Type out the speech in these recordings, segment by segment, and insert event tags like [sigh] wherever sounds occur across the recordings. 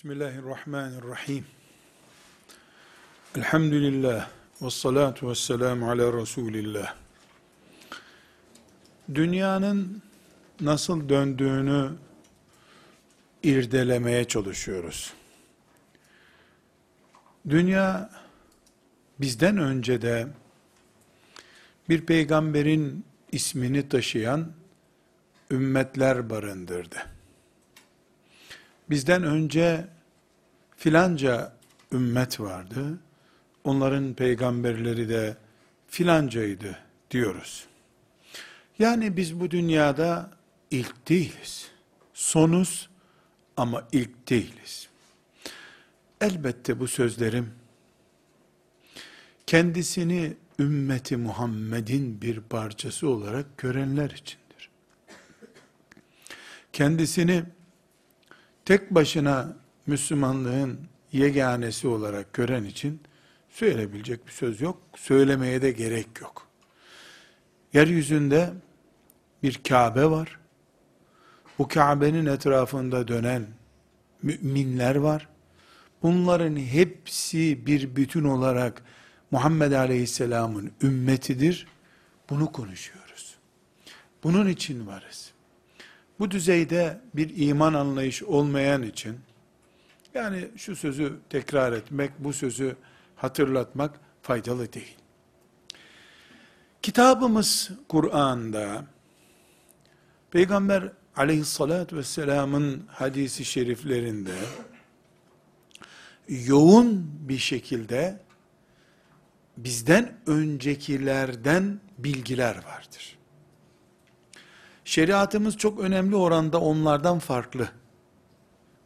Bismillahirrahmanirrahim. Elhamdülillah ve salatu ve selamu ala Resulillah. Dünyanın nasıl döndüğünü irdelemeye çalışıyoruz. Dünya bizden önce de bir peygamberin ismini taşıyan ümmetler barındırdı. Bizden önce filanca ümmet vardı. Onların peygamberleri de filancaydı diyoruz. Yani biz bu dünyada ilk değiliz. Sonuz ama ilk değiliz. Elbette bu sözlerim kendisini ümmeti Muhammed'in bir parçası olarak görenler içindir. Kendisini tek başına Müslümanlığın yeganesi olarak gören için söyleyebilecek bir söz yok. Söylemeye de gerek yok. Yeryüzünde bir Kabe var. Bu Kabe'nin etrafında dönen müminler var. Bunların hepsi bir bütün olarak Muhammed Aleyhisselam'ın ümmetidir. Bunu konuşuyoruz. Bunun için varız. Bu düzeyde bir iman anlayış olmayan için, yani şu sözü tekrar etmek, bu sözü hatırlatmak faydalı değil. Kitabımız Kur'an'da, Peygamber aleyhissalatü vesselamın hadisi şeriflerinde, yoğun bir şekilde, bizden öncekilerden bilgiler vardır. Şeriatımız çok önemli oranda onlardan farklı.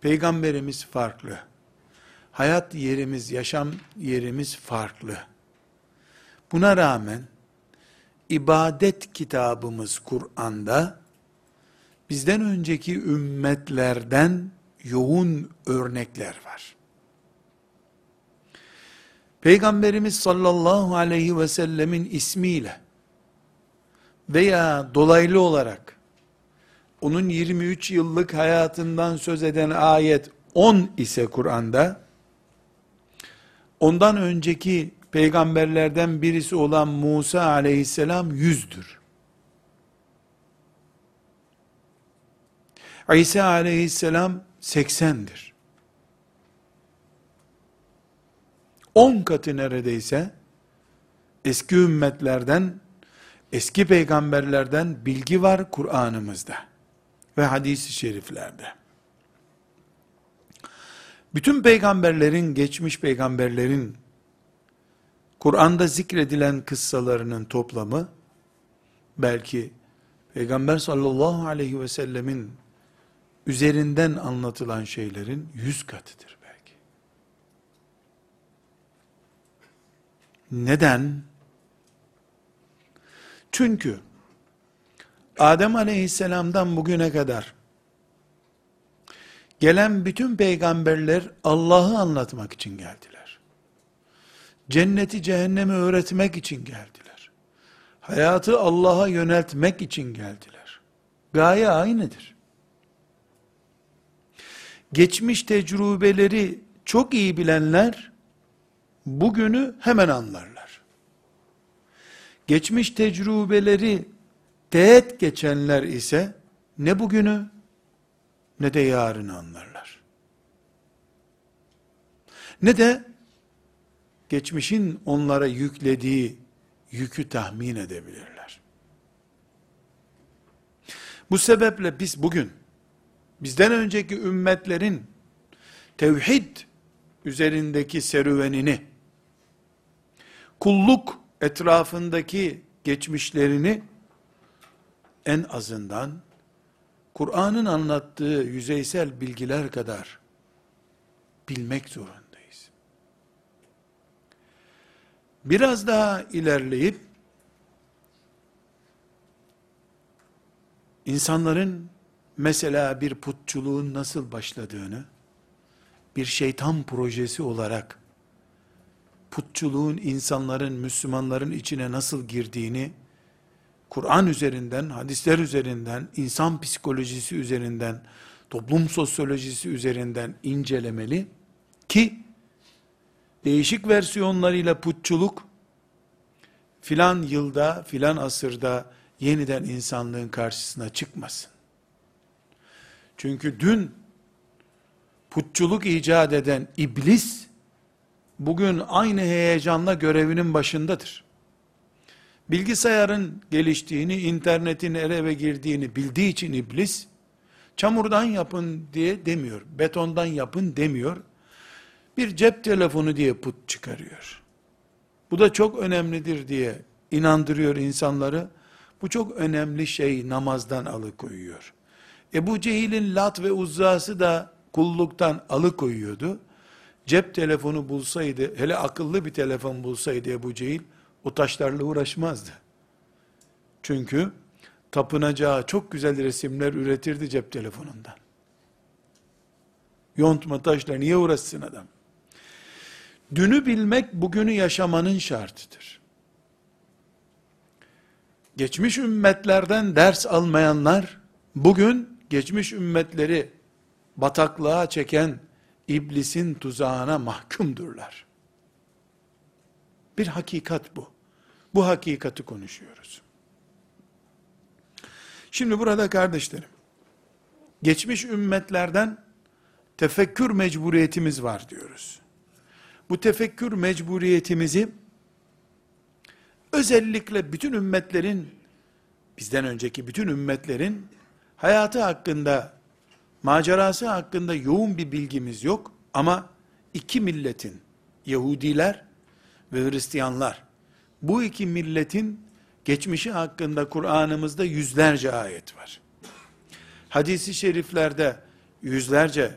Peygamberimiz farklı. Hayat yerimiz, yaşam yerimiz farklı. Buna rağmen ibadet kitabımız Kur'an'da bizden önceki ümmetlerden yoğun örnekler var. Peygamberimiz sallallahu aleyhi ve sellemin ismiyle veya dolaylı olarak onun 23 yıllık hayatından söz eden ayet 10 ise Kur'an'da ondan önceki peygamberlerden birisi olan Musa aleyhisselam yüzdür. İsa aleyhisselam 80'dir. 10 katı neredeyse eski ümmetlerden eski peygamberlerden bilgi var Kur'an'ımızda ve hadis-i şeriflerde. Bütün peygamberlerin, geçmiş peygamberlerin Kur'an'da zikredilen kıssalarının toplamı belki Peygamber sallallahu aleyhi ve sellemin üzerinden anlatılan şeylerin yüz katıdır belki. Neden? Çünkü Adem aleyhisselamdan bugüne kadar gelen bütün peygamberler Allah'ı anlatmak için geldiler. Cenneti cehennemi öğretmek için geldiler. Hayatı Allah'a yöneltmek için geldiler. Gaye aynıdır. Geçmiş tecrübeleri çok iyi bilenler bugünü hemen anlarlar geçmiş tecrübeleri teğet geçenler ise ne bugünü ne de yarını anlarlar. Ne de geçmişin onlara yüklediği yükü tahmin edebilirler. Bu sebeple biz bugün bizden önceki ümmetlerin tevhid üzerindeki serüvenini kulluk etrafındaki geçmişlerini en azından Kur'an'ın anlattığı yüzeysel bilgiler kadar bilmek zorundayız. Biraz daha ilerleyip insanların mesela bir putçuluğun nasıl başladığını bir şeytan projesi olarak putçuluğun insanların, Müslümanların içine nasıl girdiğini, Kur'an üzerinden, hadisler üzerinden, insan psikolojisi üzerinden toplum sosyolojisi üzerinden incelemeli ki değişik versiyonlarıyla putçuluk filan yılda, filan asırda yeniden insanlığın karşısına çıkmasın. Çünkü dün putçuluk icat eden iblis bugün aynı heyecanla görevinin başındadır. Bilgisayarın geliştiğini, internetin eve girdiğini bildiği için iblis, çamurdan yapın diye demiyor, betondan yapın demiyor. Bir cep telefonu diye put çıkarıyor. Bu da çok önemlidir diye inandırıyor insanları. Bu çok önemli şey namazdan alıkoyuyor. Ebu Cehil'in Lat ve Uzza'sı da kulluktan alıkoyuyordu. Cep telefonu bulsaydı, hele akıllı bir telefon bulsaydı Ebu Cehil, o taşlarla uğraşmazdı. Çünkü tapınacağı çok güzel resimler üretirdi cep telefonundan. Yontma taşla niye uğraşsın adam? Dünü bilmek bugünü yaşamanın şartıdır. Geçmiş ümmetlerden ders almayanlar bugün geçmiş ümmetleri bataklığa çeken iblisin tuzağına mahkumdurlar. Bir hakikat bu. Bu hakikati konuşuyoruz. Şimdi burada kardeşlerim, geçmiş ümmetlerden tefekkür mecburiyetimiz var diyoruz. Bu tefekkür mecburiyetimizi özellikle bütün ümmetlerin bizden önceki bütün ümmetlerin hayatı hakkında macerası hakkında yoğun bir bilgimiz yok ama iki milletin Yahudiler ve Hristiyanlar bu iki milletin geçmişi hakkında Kur'an'ımızda yüzlerce ayet var. Hadisi şeriflerde yüzlerce,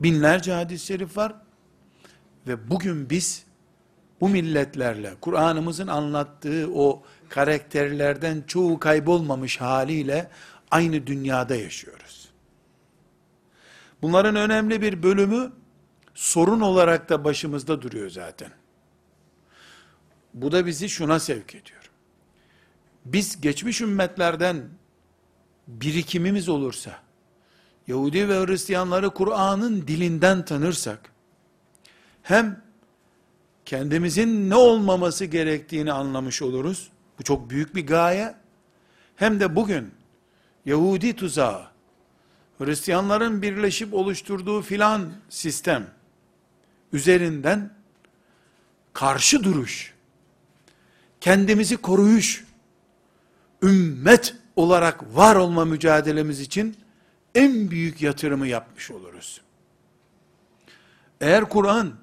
binlerce hadis-i şerif var. Ve bugün biz bu milletlerle, Kur'an'ımızın anlattığı o karakterlerden çoğu kaybolmamış haliyle aynı dünyada yaşıyoruz. Bunların önemli bir bölümü sorun olarak da başımızda duruyor zaten. Bu da bizi şuna sevk ediyor. Biz geçmiş ümmetlerden birikimimiz olursa, Yahudi ve Hristiyanları Kur'an'ın dilinden tanırsak, hem kendimizin ne olmaması gerektiğini anlamış oluruz. Bu çok büyük bir gaye. Hem de bugün Yahudi tuzağı, Hristiyanların birleşip oluşturduğu filan sistem üzerinden karşı duruş, kendimizi koruyuş, ümmet olarak var olma mücadelemiz için en büyük yatırımı yapmış oluruz. Eğer Kur'an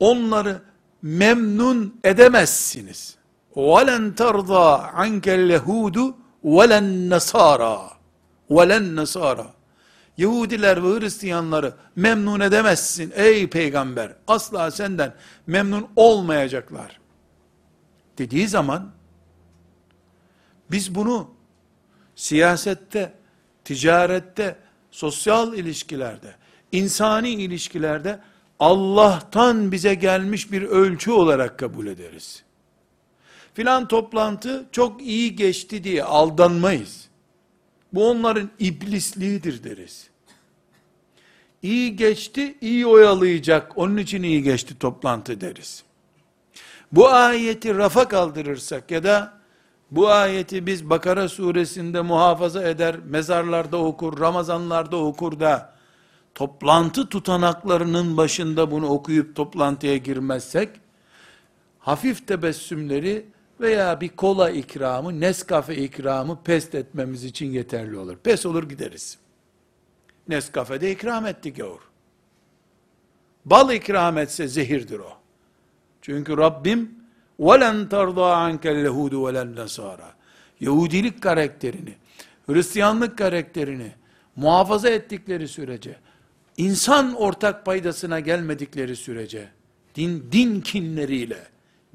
onları memnun edemezsiniz. وَلَنْ تَرْضَى عَنْكَ الْيَهُودُ وَلَنْ نَصَارَى وَلَنْ نَصَارَى Yahudiler ve Hristiyanları memnun edemezsin ey peygamber. Asla senden memnun olmayacaklar. Dediği zaman biz bunu siyasette, ticarette, sosyal ilişkilerde, insani ilişkilerde Allah'tan bize gelmiş bir ölçü olarak kabul ederiz. Filan toplantı çok iyi geçti diye aldanmayız. Bu onların iblisliğidir deriz. İyi geçti, iyi oyalayacak, onun için iyi geçti toplantı deriz. Bu ayeti rafa kaldırırsak ya da bu ayeti biz Bakara suresinde muhafaza eder, mezarlarda okur, Ramazanlarda okur da toplantı tutanaklarının başında bunu okuyup toplantıya girmezsek, hafif tebessümleri veya bir kola ikramı, Nescafe ikramı pest etmemiz için yeterli olur. Pes olur gideriz. Nescafe'de ikram etti gavur. Bal ikram etse zehirdir o. Çünkü Rabbim وَلَنْ تَرْضَى عَنْكَ الْيَهُودُ وَلَنْ نَصَارَى Yahudilik karakterini, Hristiyanlık karakterini muhafaza ettikleri sürece, insan ortak paydasına gelmedikleri sürece, din, din kinleriyle,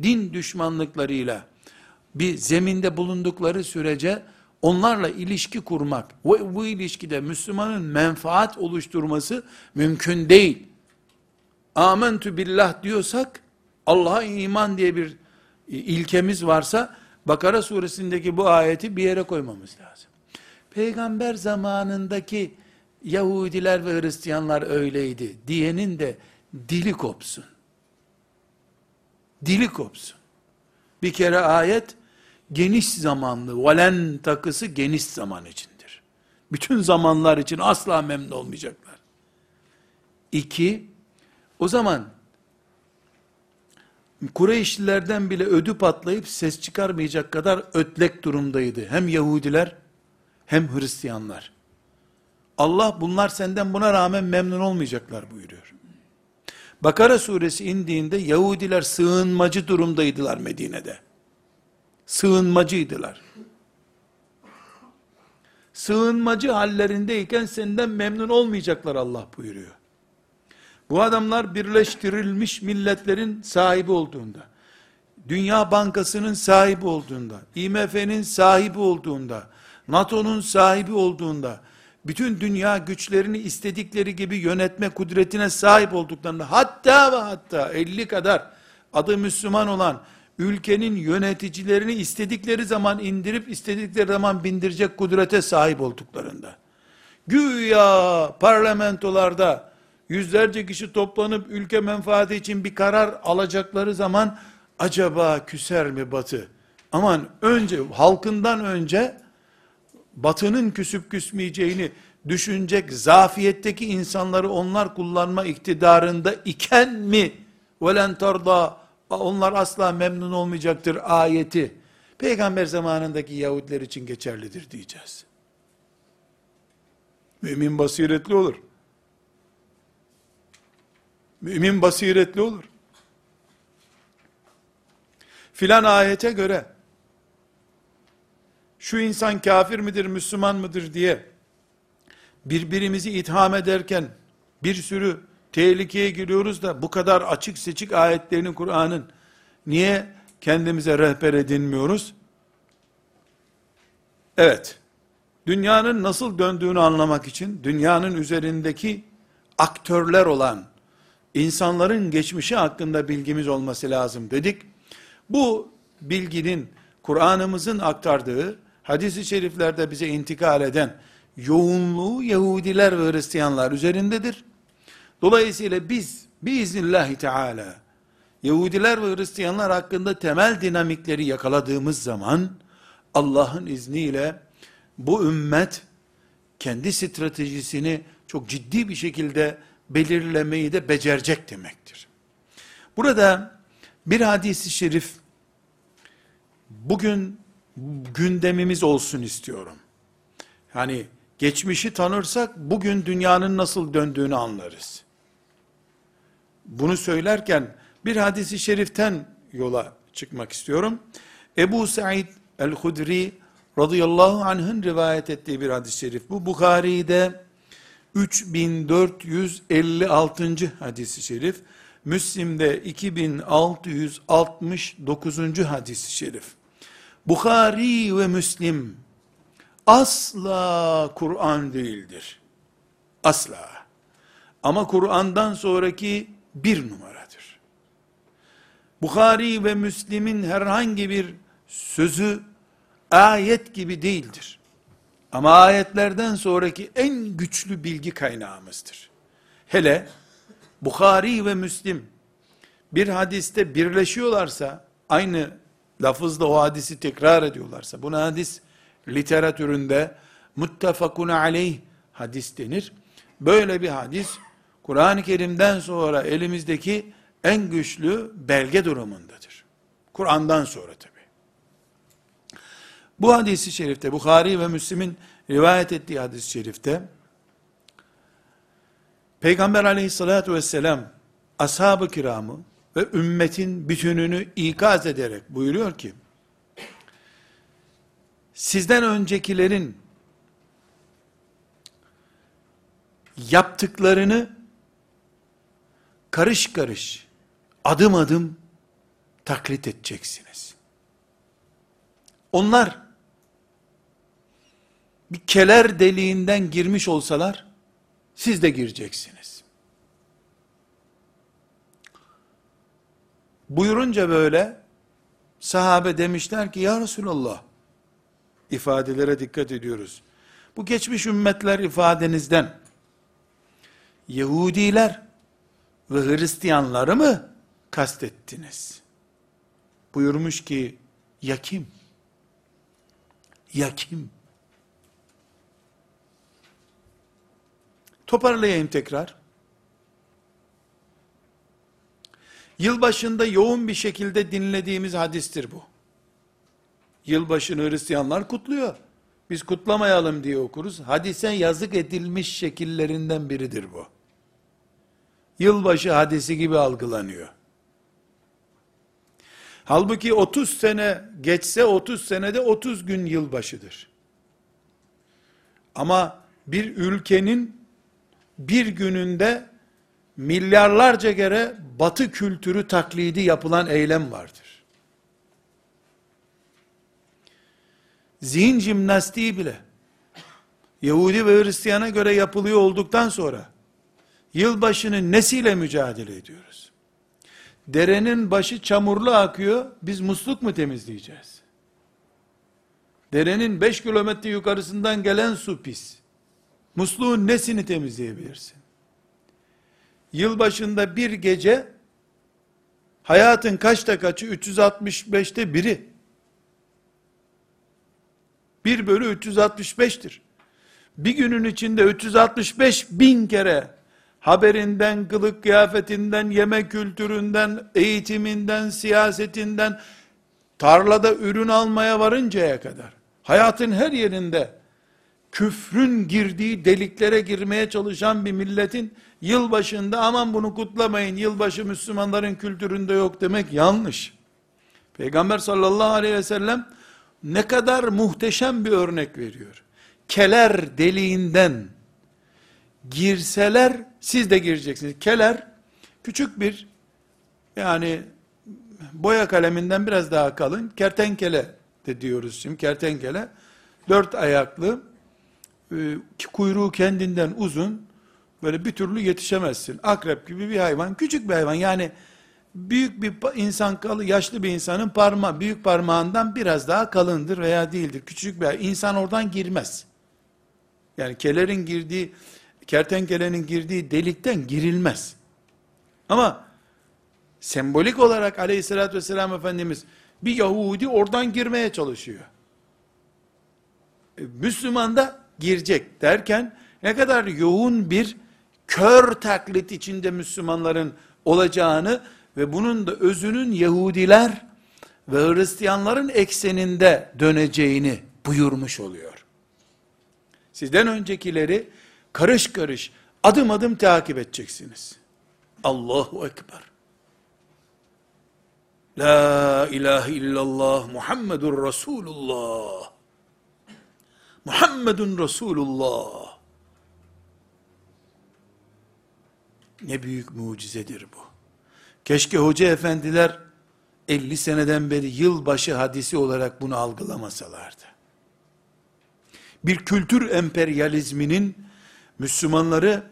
din düşmanlıklarıyla bir zeminde bulundukları sürece onlarla ilişki kurmak ve bu ilişkide Müslümanın menfaat oluşturması mümkün değil. Amentü billah diyorsak Allah'a iman diye bir ilkemiz varsa Bakara suresindeki bu ayeti bir yere koymamız lazım. Peygamber zamanındaki Yahudiler ve Hristiyanlar öyleydi diyenin de dili kopsun. Dili kopsun. Bir kere ayet geniş zamanlı, valen takısı geniş zaman içindir. Bütün zamanlar için asla memnun olmayacaklar. İki, o zaman Kureyşlilerden bile ödü patlayıp ses çıkarmayacak kadar ötlek durumdaydı. Hem Yahudiler hem Hristiyanlar. Allah bunlar senden buna rağmen memnun olmayacaklar buyuruyor. Bakara suresi indiğinde Yahudiler sığınmacı durumdaydılar Medine'de. Sığınmacıydılar. Sığınmacı hallerindeyken senden memnun olmayacaklar Allah buyuruyor. Bu adamlar birleştirilmiş milletlerin sahibi olduğunda, Dünya Bankası'nın sahibi olduğunda, IMF'nin sahibi olduğunda, NATO'nun sahibi olduğunda, bütün dünya güçlerini istedikleri gibi yönetme kudretine sahip olduklarında, hatta ve hatta 50 kadar adı Müslüman olan ülkenin yöneticilerini istedikleri zaman indirip istedikleri zaman bindirecek kudrete sahip olduklarında, güya parlamentolarda yüzlerce kişi toplanıp ülke menfaati için bir karar alacakları zaman acaba küser mi batı? Aman önce halkından önce batının küsüp küsmeyeceğini düşünecek zafiyetteki insanları onlar kullanma iktidarında iken mi velen tarda onlar asla memnun olmayacaktır ayeti peygamber zamanındaki Yahudiler için geçerlidir diyeceğiz. Mümin basiretli olur. Mümin basiretli olur. Filan ayete göre şu insan kafir midir, Müslüman mıdır diye birbirimizi itham ederken bir sürü tehlikeye giriyoruz da bu kadar açık seçik ayetlerini Kur'an'ın niye kendimize rehber edinmiyoruz? Evet, dünyanın nasıl döndüğünü anlamak için dünyanın üzerindeki aktörler olan insanların geçmişi hakkında bilgimiz olması lazım dedik. Bu bilginin Kur'an'ımızın aktardığı hadis-i şeriflerde bize intikal eden yoğunluğu Yahudiler ve Hristiyanlar üzerindedir. Dolayısıyla biz biiznillahü teala Yahudiler ve Hristiyanlar hakkında temel dinamikleri yakaladığımız zaman Allah'ın izniyle bu ümmet kendi stratejisini çok ciddi bir şekilde belirlemeyi de becerecek demektir. Burada bir hadisi şerif bugün gündemimiz olsun istiyorum. Yani geçmişi tanırsak bugün dünyanın nasıl döndüğünü anlarız. Bunu söylerken bir hadisi şeriften yola çıkmak istiyorum. Ebu Said el-Hudri radıyallahu anh'ın rivayet ettiği bir hadis-i şerif. Bu Bukhari'de 3456. hadisi şerif. Müslim'de 2669. hadisi şerif. Bukhari ve Müslim asla Kur'an değildir. Asla. Ama Kur'an'dan sonraki bir numaradır. Bukhari ve Müslim'in herhangi bir sözü ayet gibi değildir. Ama ayetlerden sonraki en güçlü bilgi kaynağımızdır. Hele Bukhari ve Müslim bir hadiste birleşiyorlarsa, aynı lafızla o hadisi tekrar ediyorlarsa, buna hadis literatüründe muttefakun aleyh hadis denir. Böyle bir hadis, Kur'an-ı Kerim'den sonra elimizdeki en güçlü belge durumundadır. Kur'an'dan sonra tabi. Bu hadisi şerifte, Bukhari ve Müslim'in rivayet ettiği hadis-i şerifte, Peygamber aleyhissalatü vesselam, ashab-ı kiramı ve ümmetin bütününü ikaz ederek buyuruyor ki, sizden öncekilerin yaptıklarını karış karış, adım adım taklit edeceksiniz. Onlar bir keler deliğinden girmiş olsalar, siz de gireceksiniz. Buyurunca böyle, sahabe demişler ki, ya Resulallah, ifadelere dikkat ediyoruz. Bu geçmiş ümmetler ifadenizden, Yahudiler ve Hristiyanları mı kastettiniz? Buyurmuş ki, ya kim? Ya kim? Toparlayayım tekrar. Yılbaşında yoğun bir şekilde dinlediğimiz hadistir bu. Yılbaşını Hristiyanlar kutluyor. Biz kutlamayalım diye okuruz. Hadise yazık edilmiş şekillerinden biridir bu. Yılbaşı hadisi gibi algılanıyor. Halbuki 30 sene geçse 30 senede 30 gün yılbaşıdır. Ama bir ülkenin bir gününde milyarlarca kere batı kültürü taklidi yapılan eylem vardır. Zihin jimnastiği bile Yahudi ve Hristiyana göre yapılıyor olduktan sonra yılbaşını nesiyle mücadele ediyoruz? Derenin başı çamurlu akıyor, biz musluk mu temizleyeceğiz? Derenin 5 kilometre yukarısından gelen su pis. Musluğun nesini temizleyebilirsin? Yılbaşında bir gece hayatın kaçta kaçı? 365'te biri. 1 bölü 365'tir. Bir günün içinde 365 bin kere haberinden, kılık kıyafetinden, yemek kültüründen, eğitiminden, siyasetinden, tarlada ürün almaya varıncaya kadar, hayatın her yerinde, küfrün girdiği deliklere girmeye çalışan bir milletin, yılbaşında aman bunu kutlamayın, yılbaşı Müslümanların kültüründe yok demek yanlış. Peygamber sallallahu aleyhi ve sellem, ne kadar muhteşem bir örnek veriyor. Keler deliğinden, girseler siz de gireceksiniz. Keler küçük bir yani boya kaleminden biraz daha kalın kertenkele de diyoruz şimdi kertenkele dört ayaklı e, kuyruğu kendinden uzun böyle bir türlü yetişemezsin. Akrep gibi bir hayvan küçük bir hayvan yani büyük bir insan kalı yaşlı bir insanın parma büyük parmağından biraz daha kalındır veya değildir. Küçük bir insan oradan girmez. Yani kelerin girdiği kertenkelenin girdiği delikten girilmez. Ama sembolik olarak aleyhissalatü vesselam Efendimiz bir Yahudi oradan girmeye çalışıyor. E, Müslüman da girecek derken ne kadar yoğun bir kör taklit içinde Müslümanların olacağını ve bunun da özünün Yahudiler ve Hristiyanların ekseninde döneceğini buyurmuş oluyor. Sizden öncekileri karış karış, adım adım takip edeceksiniz. Allahu Ekber. La ilahe illallah Muhammedur Resulullah. Muhammedun Resulullah. Ne büyük mucizedir bu. Keşke hoca efendiler 50 seneden beri yılbaşı hadisi olarak bunu algılamasalardı. Bir kültür emperyalizminin Müslümanları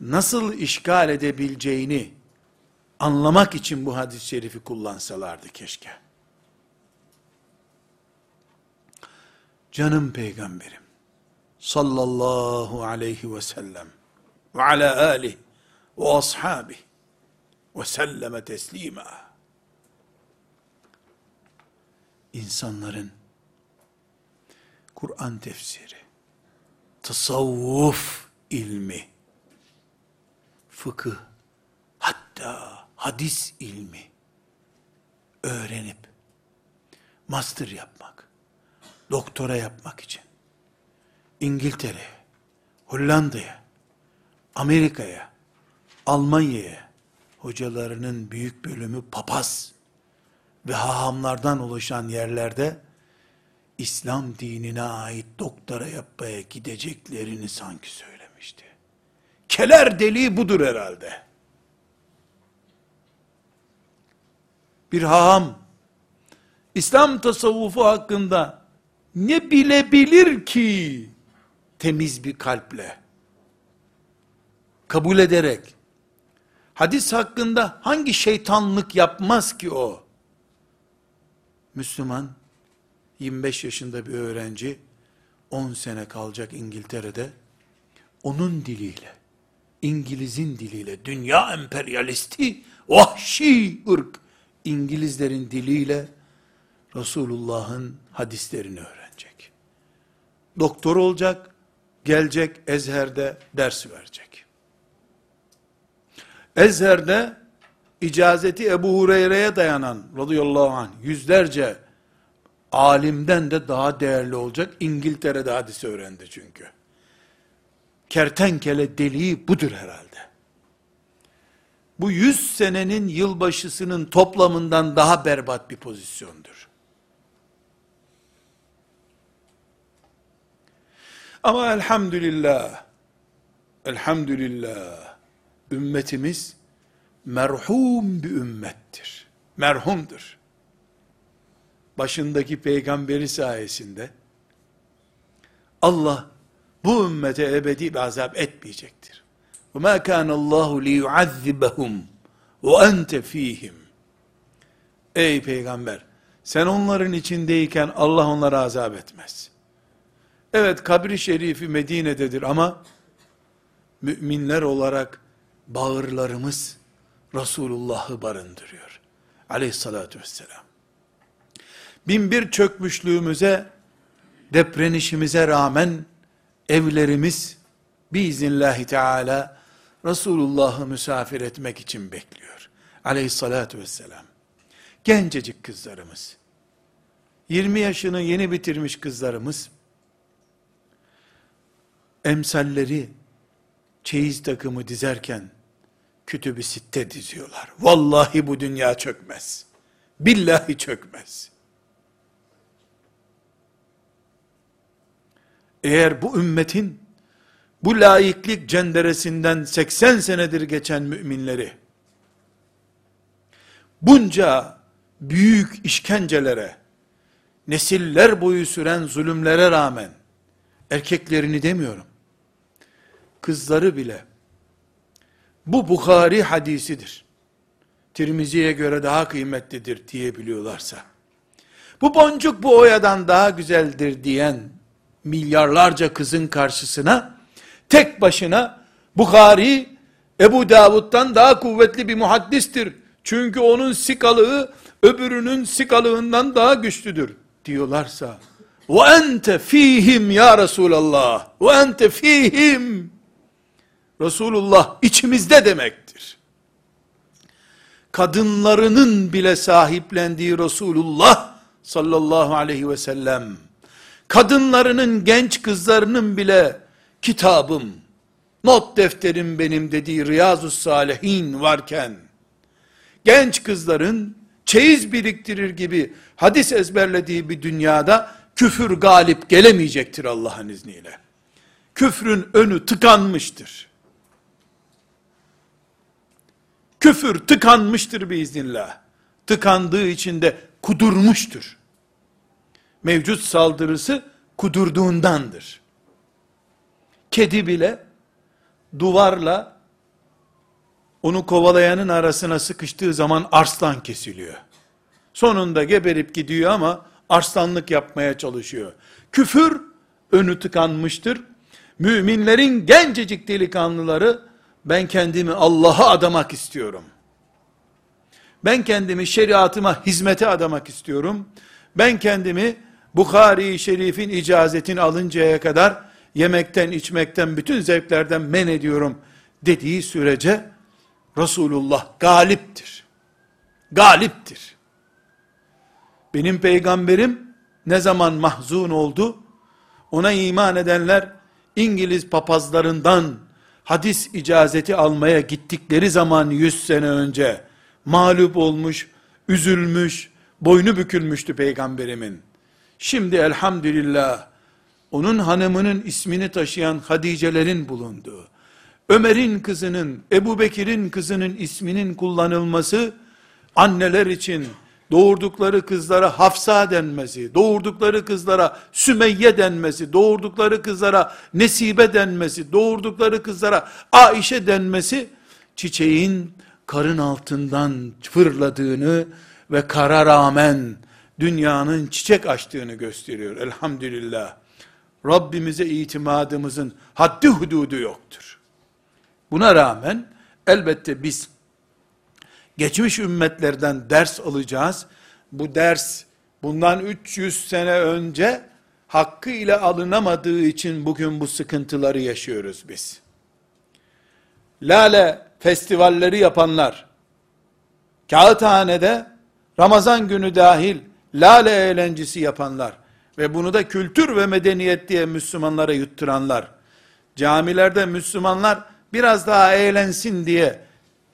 nasıl işgal edebileceğini anlamak için bu hadis-i şerifi kullansalardı keşke. Canım peygamberim. Sallallahu aleyhi ve sellem ve ala alih ve ashabih ve selleme teslima. İnsanların Kur'an tefsiri tasavvuf ilmi, fıkıh, hatta hadis ilmi öğrenip master yapmak, doktora yapmak için İngiltere, Hollanda'ya, Amerika'ya, Almanya'ya hocalarının büyük bölümü papaz ve hahamlardan oluşan yerlerde İslam dinine ait doktora yapmaya gideceklerini sanki söylüyor demişti. Keler deliği budur herhalde. Bir haham, İslam tasavvufu hakkında ne bilebilir ki temiz bir kalple? Kabul ederek, hadis hakkında hangi şeytanlık yapmaz ki o? Müslüman, 25 yaşında bir öğrenci, 10 sene kalacak İngiltere'de, onun diliyle, İngiliz'in diliyle, dünya emperyalisti, vahşi ırk, İngilizlerin diliyle Resulullah'ın hadislerini öğrenecek. Doktor olacak, gelecek Ezher'de ders verecek. Ezher'de icazeti Ebu Hureyre'ye dayanan radıyallahu anh yüzlerce alimden de daha değerli olacak. İngiltere'de hadisi öğrendi çünkü. Kertenkele deliği budur herhalde. Bu yüz senenin yılbaşısının toplamından daha berbat bir pozisyondur. Ama elhamdülillah, elhamdülillah, ümmetimiz merhum bir ümmettir. Merhumdur. Başındaki peygamberi sayesinde Allah bu ümmete ebedi bir azap etmeyecektir. وَمَا كَانَ اللّٰهُ لِيُعَذِّبَهُمْ وَاَنْتَ ف۪يهِمْ Ey peygamber, sen onların içindeyken Allah onlara azap etmez. Evet kabri şerifi Medine'dedir ama müminler olarak bağırlarımız Resulullah'ı barındırıyor. Aleyhissalatü vesselam. Binbir çökmüşlüğümüze, deprenişimize rağmen evlerimiz biiznillahü teala Resulullah'ı misafir etmek için bekliyor. Aleyhissalatü vesselam. Gencecik kızlarımız, 20 yaşını yeni bitirmiş kızlarımız, emsalleri, çeyiz takımı dizerken, kütübü sitte diziyorlar. Vallahi bu dünya çökmez. Billahi çökmez. Eğer bu ümmetin bu laiklik cenderesinden 80 senedir geçen müminleri bunca büyük işkencelere, nesiller boyu süren zulümlere rağmen erkeklerini demiyorum. Kızları bile bu Bukhari hadisidir. Tirmizi'ye göre daha kıymetlidir diyebiliyorlarsa, bu boncuk bu oyadan daha güzeldir diyen milyarlarca kızın karşısına, tek başına Bukhari, Ebu Davud'dan daha kuvvetli bir muhaddistir. Çünkü onun sikalığı, öbürünün sikalığından daha güçlüdür diyorlarsa, ve ente fihim ya Resulallah, ve ente fihim, Resulullah içimizde demektir. Kadınlarının bile sahiplendiği Resulullah sallallahu aleyhi ve sellem, kadınlarının genç kızlarının bile kitabım, not defterim benim dediği Riyazu Salihin varken, genç kızların çeyiz biriktirir gibi hadis ezberlediği bir dünyada küfür galip gelemeyecektir Allah'ın izniyle. Küfrün önü tıkanmıştır. Küfür tıkanmıştır biiznillah. Tıkandığı için de kudurmuştur. Mevcut saldırısı kudurduğundandır. Kedi bile duvarla onu kovalayanın arasına sıkıştığı zaman arslan kesiliyor. Sonunda geberip gidiyor ama arslanlık yapmaya çalışıyor. Küfür önü tıkanmıştır. Müminlerin gencecik delikanlıları ben kendimi Allah'a adamak istiyorum. Ben kendimi şeriatıma hizmete adamak istiyorum. Ben kendimi Bukhari Şerif'in icazetini alıncaya kadar yemekten, içmekten, bütün zevklerden men ediyorum dediği sürece Resulullah galiptir. Galiptir. Benim peygamberim ne zaman mahzun oldu? Ona iman edenler İngiliz papazlarından hadis icazeti almaya gittikleri zaman 100 sene önce mağlup olmuş, üzülmüş, boynu bükülmüştü peygamberimin. Şimdi elhamdülillah onun hanımının ismini taşıyan Hadicelerin bulunduğu, Ömer'in kızının, Ebu Bekir'in kızının isminin kullanılması, anneler için doğurdukları kızlara Hafsa denmesi, doğurdukları kızlara Sümeyye denmesi, doğurdukları kızlara Nesibe denmesi, doğurdukları kızlara Aişe denmesi, çiçeğin karın altından fırladığını ve kara rağmen dünyanın çiçek açtığını gösteriyor elhamdülillah. Rabbimize itimadımızın haddi hududu yoktur. Buna rağmen elbette biz geçmiş ümmetlerden ders alacağız. Bu ders bundan 300 sene önce hakkı ile alınamadığı için bugün bu sıkıntıları yaşıyoruz biz. Lale festivalleri yapanlar, kağıthanede Ramazan günü dahil lale eğlencesi yapanlar ve bunu da kültür ve medeniyet diye Müslümanlara yutturanlar, camilerde Müslümanlar biraz daha eğlensin diye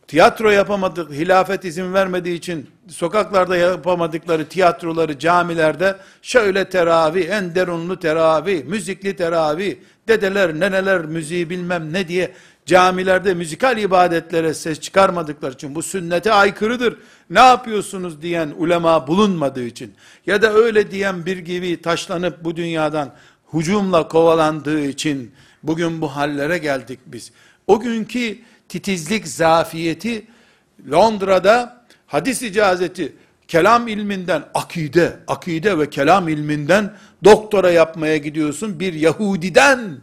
tiyatro yapamadık, hilafet izin vermediği için sokaklarda yapamadıkları tiyatroları camilerde şöyle teravih, en derunlu teravih, müzikli teravih, dedeler, neneler müziği bilmem ne diye camilerde müzikal ibadetlere ses çıkarmadıkları için bu sünnete aykırıdır. Ne yapıyorsunuz diyen ulema bulunmadığı için ya da öyle diyen bir gibi taşlanıp bu dünyadan hucumla kovalandığı için bugün bu hallere geldik biz. O günkü titizlik zafiyeti Londra'da hadis icazeti kelam ilminden akide, akide ve kelam ilminden doktora yapmaya gidiyorsun. Bir Yahudiden,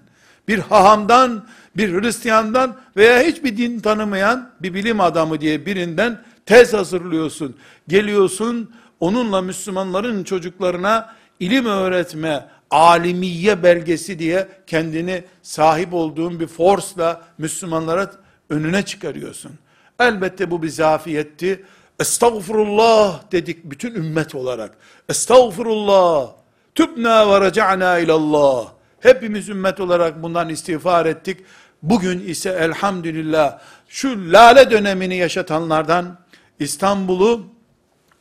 bir hahamdan, bir Hristiyandan veya hiçbir din tanımayan bir bilim adamı diye birinden tez hazırlıyorsun. Geliyorsun onunla Müslümanların çocuklarına ilim öğretme, alimiye belgesi diye kendini sahip olduğun bir forsla Müslümanlara önüne çıkarıyorsun. Elbette bu bir zafiyetti. Estağfurullah dedik bütün ümmet olarak. Estağfurullah. Tübna ve reca'na ilallah. Hepimiz ümmet olarak bundan istiğfar ettik. Bugün ise elhamdülillah şu lale dönemini yaşatanlardan İstanbul'u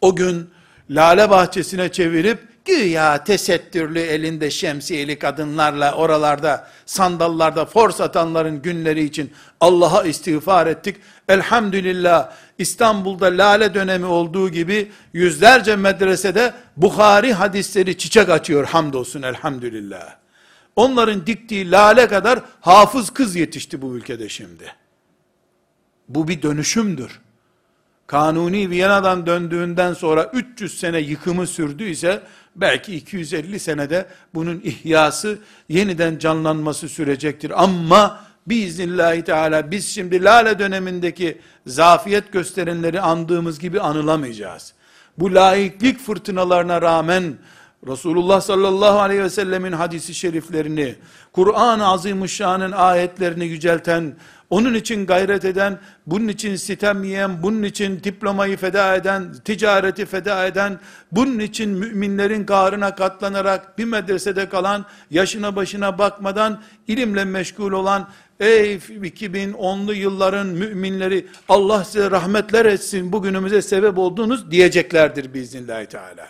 o gün lale bahçesine çevirip güya tesettürlü elinde şemsiyeli kadınlarla oralarda sandallarda fors atanların günleri için Allah'a istiğfar ettik. Elhamdülillah İstanbul'da lale dönemi olduğu gibi yüzlerce medresede Bukhari hadisleri çiçek açıyor hamdolsun elhamdülillah. Onların diktiği lale kadar hafız kız yetişti bu ülkede şimdi. Bu bir dönüşümdür. Kanuni Viyana'dan döndüğünden sonra 300 sene yıkımı sürdüyse belki 250 senede bunun ihyası yeniden canlanması sürecektir. Ama biiznillahü teala biz şimdi lale dönemindeki zafiyet gösterenleri andığımız gibi anılamayacağız. Bu laiklik fırtınalarına rağmen Resulullah sallallahu aleyhi ve sellemin hadisi şeriflerini, Kur'an-ı Azimuşşan'ın ayetlerini yücelten, onun için gayret eden, bunun için sitem yiyen, bunun için diplomayı feda eden, ticareti feda eden, bunun için müminlerin karına katlanarak bir medresede kalan, yaşına başına bakmadan ilimle meşgul olan, ey 2010'lu yılların müminleri, Allah size rahmetler etsin, bugünümüze sebep oldunuz diyeceklerdir biiznillahü teala.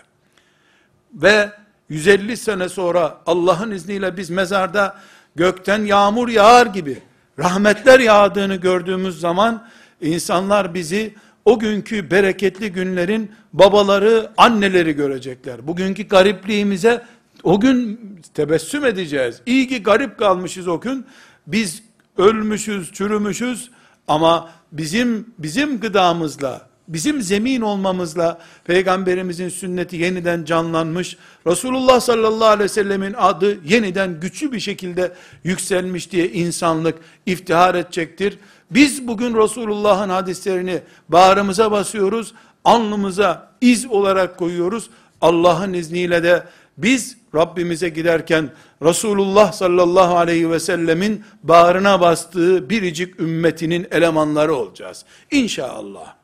Ve 150 sene sonra Allah'ın izniyle biz mezarda gökten yağmur yağar gibi rahmetler yağdığını gördüğümüz zaman insanlar bizi o günkü bereketli günlerin babaları, anneleri görecekler. Bugünkü garipliğimize o gün tebessüm edeceğiz. İyi ki garip kalmışız o gün. Biz ölmüşüz, çürümüşüz ama bizim bizim gıdamızla, bizim zemin olmamızla peygamberimizin sünneti yeniden canlanmış, Resulullah sallallahu aleyhi ve sellemin adı yeniden güçlü bir şekilde yükselmiş diye insanlık iftihar edecektir. Biz bugün Resulullah'ın hadislerini bağrımıza basıyoruz, alnımıza iz olarak koyuyoruz. Allah'ın izniyle de biz Rabbimize giderken Resulullah sallallahu aleyhi ve sellemin bağrına bastığı biricik ümmetinin elemanları olacağız. İnşallah.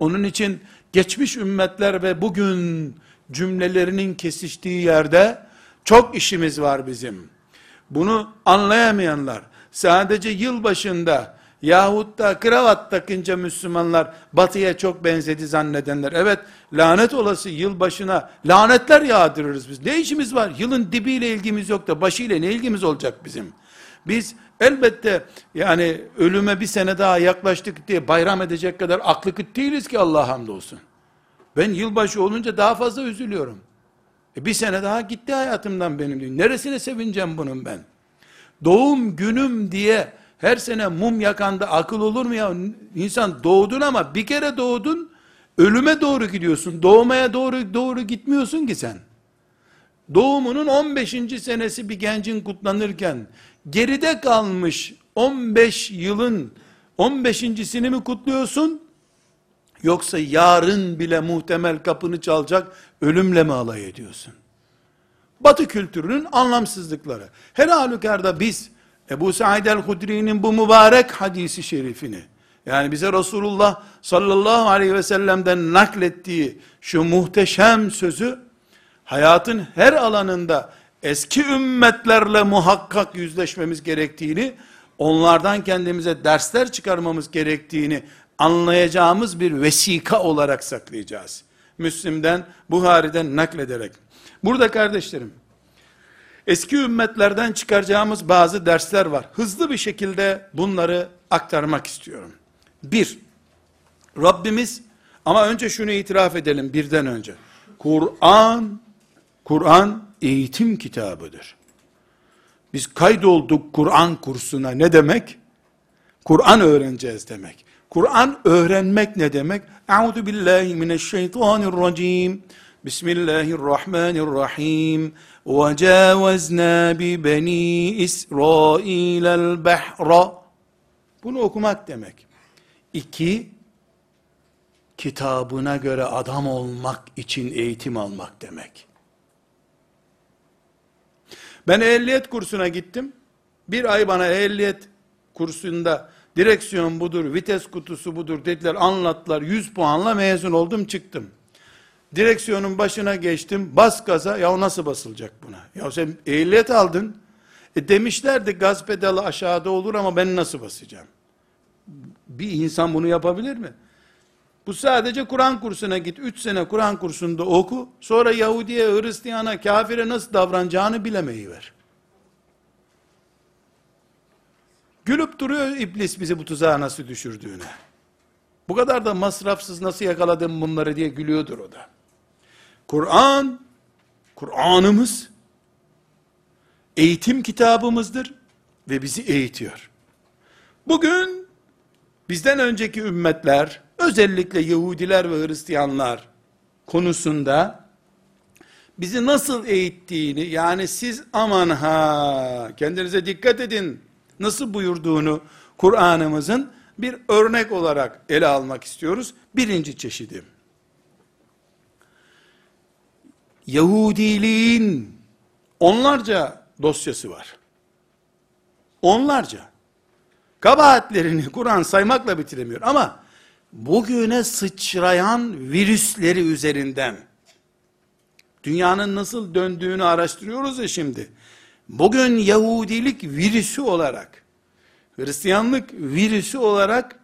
Onun için geçmiş ümmetler ve bugün cümlelerinin kesiştiği yerde çok işimiz var bizim. Bunu anlayamayanlar sadece yıl başında yahut da kravat takınca Müslümanlar batıya çok benzedi zannedenler. Evet lanet olası yıl başına lanetler yağdırırız biz. Ne işimiz var? Yılın dibiyle ilgimiz yok da başıyla ne ilgimiz olacak bizim? Biz elbette yani ölüme bir sene daha yaklaştık diye bayram edecek kadar aklı kıt değiliz ki Allah hamdolsun. Ben yılbaşı olunca daha fazla üzülüyorum. E bir sene daha gitti hayatımdan benim diyor. Neresine sevineceğim bunun ben? Doğum günüm diye her sene mum yakanda akıl olur mu ya? İnsan doğdun ama bir kere doğdun, ölüme doğru gidiyorsun. Doğmaya doğru doğru gitmiyorsun ki sen. Doğumunun 15. senesi bir gencin kutlanırken geride kalmış 15 yılın 15.sini mi kutluyorsun? Yoksa yarın bile muhtemel kapını çalacak ölümle mi alay ediyorsun? Batı kültürünün anlamsızlıkları. Her halükarda biz Ebu Said el-Hudri'nin bu mübarek hadisi şerifini, yani bize Resulullah sallallahu aleyhi ve sellem'den naklettiği şu muhteşem sözü, hayatın her alanında eski ümmetlerle muhakkak yüzleşmemiz gerektiğini, onlardan kendimize dersler çıkarmamız gerektiğini anlayacağımız bir vesika olarak saklayacağız. Müslim'den, Buhari'den naklederek. Burada kardeşlerim, eski ümmetlerden çıkaracağımız bazı dersler var. Hızlı bir şekilde bunları aktarmak istiyorum. Bir, Rabbimiz, ama önce şunu itiraf edelim birden önce. Kur'an, Kur'an eğitim kitabıdır. Biz kaydolduk Kur'an kursuna ne demek? Kur'an öğreneceğiz demek. Kur'an öğrenmek ne demek? Euzu billahi mineşşeytanirracim. Bismillahirrahmanirrahim. Ve cavazna bi beni İsrail'el behra. Bunu okumak demek. İki, kitabına göre adam olmak için eğitim almak demek. Ben ehliyet kursuna gittim. Bir ay bana ehliyet kursunda direksiyon budur, vites kutusu budur dediler, anlattılar. 100 puanla mezun oldum, çıktım. Direksiyonun başına geçtim, bas gaza, ya o nasıl basılacak buna? Ya sen ehliyet aldın, e demişlerdi gaz pedalı aşağıda olur ama ben nasıl basacağım? Bir insan bunu yapabilir mi? Bu sadece Kur'an kursuna git. Üç sene Kur'an kursunda oku. Sonra Yahudiye, Hristiyana, kafire nasıl davranacağını bilemeyi ver. Gülüp duruyor iblis bizi bu tuzağa nasıl düşürdüğüne. Bu kadar da masrafsız nasıl yakaladım bunları diye gülüyordur o da. Kur'an, Kur'an'ımız, eğitim kitabımızdır ve bizi eğitiyor. Bugün bizden önceki ümmetler, özellikle Yahudiler ve Hristiyanlar konusunda bizi nasıl eğittiğini, yani siz aman ha, kendinize dikkat edin, nasıl buyurduğunu Kur'an'ımızın bir örnek olarak ele almak istiyoruz. Birinci çeşidi. Yahudiliğin onlarca dosyası var. Onlarca. Kabahatlerini Kur'an saymakla bitiremiyor ama bugüne sıçrayan virüsleri üzerinden dünyanın nasıl döndüğünü araştırıyoruz ya şimdi. Bugün Yahudilik virüsü olarak Hristiyanlık virüsü olarak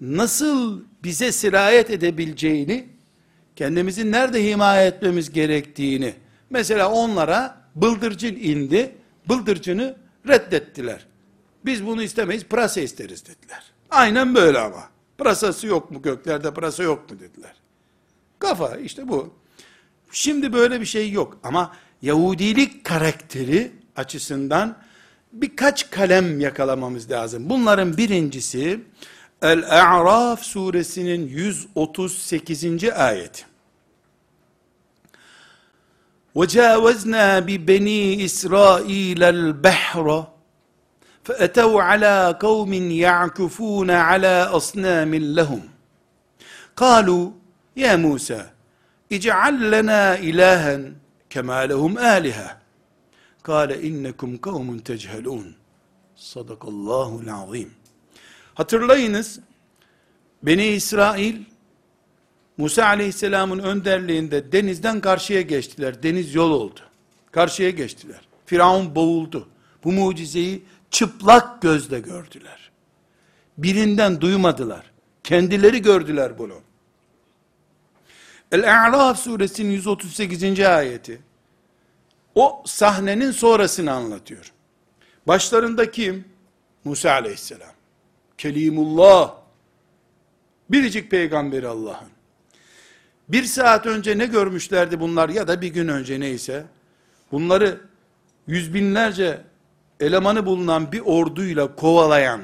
nasıl bize sirayet edebileceğini kendimizi nerede himaye etmemiz gerektiğini mesela onlara bıldırcın indi bıldırcını reddettiler. Biz bunu istemeyiz, pırasa isteriz dediler. Aynen böyle ama. Pırasası yok mu göklerde, pırasa yok mu dediler. Kafa işte bu. Şimdi böyle bir şey yok ama Yahudilik karakteri açısından birkaç kalem yakalamamız lazım. Bunların birincisi El-A'raf suresinin 138. ayeti. وَجَاوَزْنَا بِبَن۪ي إِسْرَائِيلَ الْبَحْرَ فأتوا على قوم يعكفون على أصنام لهم قالوا يا موسى اجعل لنا إلها كما لهم آلهة قال إنكم قوم تجهلون Sadakallahul azim. Hatırlayınız, Beni İsrail, Musa aleyhisselamın önderliğinde denizden karşıya geçtiler. Deniz yol oldu. Karşıya geçtiler. Firavun boğuldu. Bu mucizeyi çıplak gözle gördüler. Birinden duymadılar. Kendileri gördüler bunu. El-A'raf suresinin 138. ayeti o sahnenin sonrasını anlatıyor. Başlarında kim? Musa aleyhisselam. Kelimullah. Biricik peygamberi Allah'ın. Bir saat önce ne görmüşlerdi bunlar ya da bir gün önce neyse. Bunları yüz binlerce elemanı bulunan bir orduyla kovalayan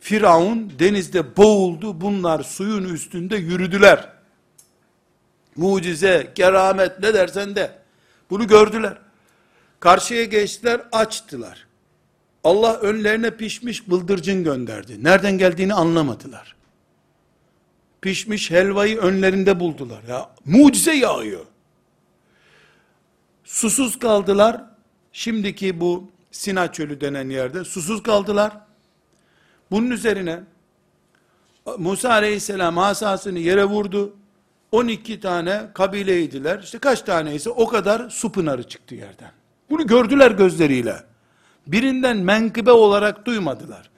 Firavun denizde boğuldu. Bunlar suyun üstünde yürüdüler. Mucize, keramet ne dersen de bunu gördüler. Karşıya geçtiler, açtılar. Allah önlerine pişmiş bıldırcın gönderdi. Nereden geldiğini anlamadılar. Pişmiş helvayı önlerinde buldular. Ya mucize yağıyor. Susuz kaldılar. Şimdiki bu Sina çölü denen yerde susuz kaldılar. Bunun üzerine Musa aleyhisselam asasını yere vurdu. 12 tane kabileydiler. İşte kaç tane ise o kadar su pınarı çıktı yerden. Bunu gördüler gözleriyle. Birinden menkıbe olarak duymadılar.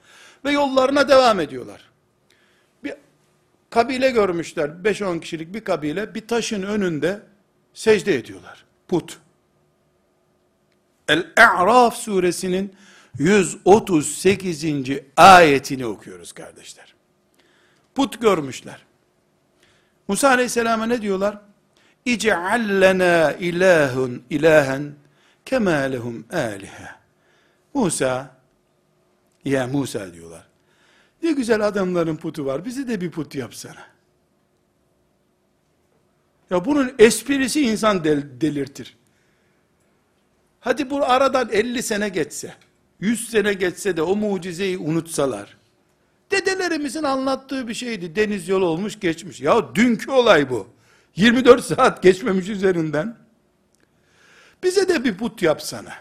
Ve yollarına devam ediyorlar. Bir kabile görmüşler. 5-10 kişilik bir kabile bir taşın önünde secde ediyorlar. Put. El-A'raf suresinin 138. ayetini okuyoruz kardeşler. Put görmüşler. Musa aleyhisselama ne diyorlar? İce'al lena ilahun ilahen kema lehum alihe. Musa, ya Musa diyorlar. Ne güzel adamların putu var, bizi de bir put yapsana. Ya bunun esprisi insan del, delirtir. Hadi bu aradan 50 sene geçse, 100 sene geçse de o mucizeyi unutsalar, dedelerimizin anlattığı bir şeydi, deniz yolu olmuş geçmiş. Ya dünkü olay bu. 24 saat geçmemiş üzerinden. Bize de bir put yapsana.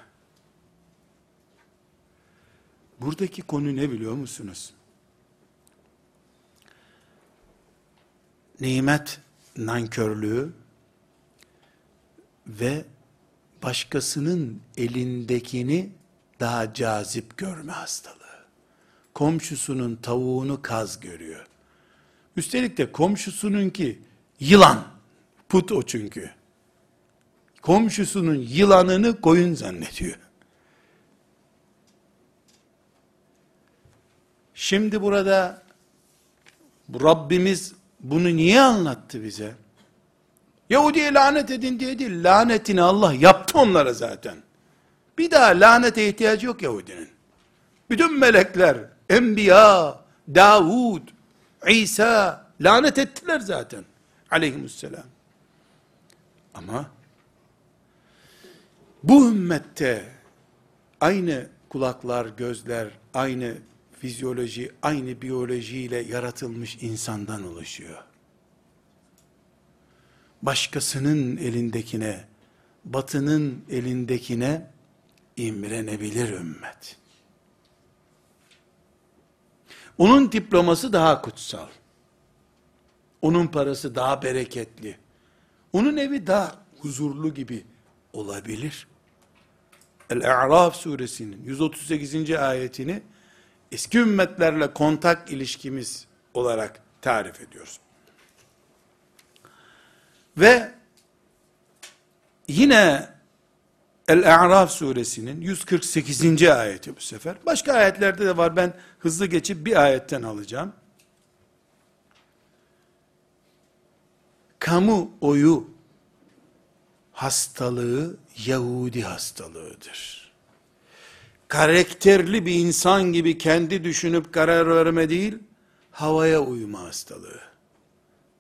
Buradaki konu ne biliyor musunuz? Nimet nankörlüğü ve başkasının elindekini daha cazip görme hastalığı. Komşusunun tavuğunu kaz görüyor. Üstelik de komşusununki yılan. Put o çünkü. Komşusunun yılanını koyun zannediyor. Şimdi burada Rabbimiz bunu niye anlattı bize? Yahudi'ye lanet edin diye değil, lanetini Allah yaptı onlara zaten. Bir daha lanete ihtiyacı yok Yahudinin. Bütün melekler, enbiya, Davud, İsa lanet ettiler zaten. Aleyhisselam. Ama bu ümmette aynı kulaklar, gözler, aynı fizyoloji, aynı biyolojiyle yaratılmış insandan oluşuyor başkasının elindekine, batının elindekine imrenebilir ümmet. Onun diploması daha kutsal. Onun parası daha bereketli. Onun evi daha huzurlu gibi olabilir. El-A'raf suresinin 138. ayetini eski ümmetlerle kontak ilişkimiz olarak tarif ediyoruz. Ve yine El-A'raf suresinin 148. ayeti bu sefer. Başka ayetlerde de var. Ben hızlı geçip bir ayetten alacağım. Kamu oyu hastalığı Yahudi hastalığıdır. Karakterli bir insan gibi kendi düşünüp karar verme değil, havaya uyma hastalığı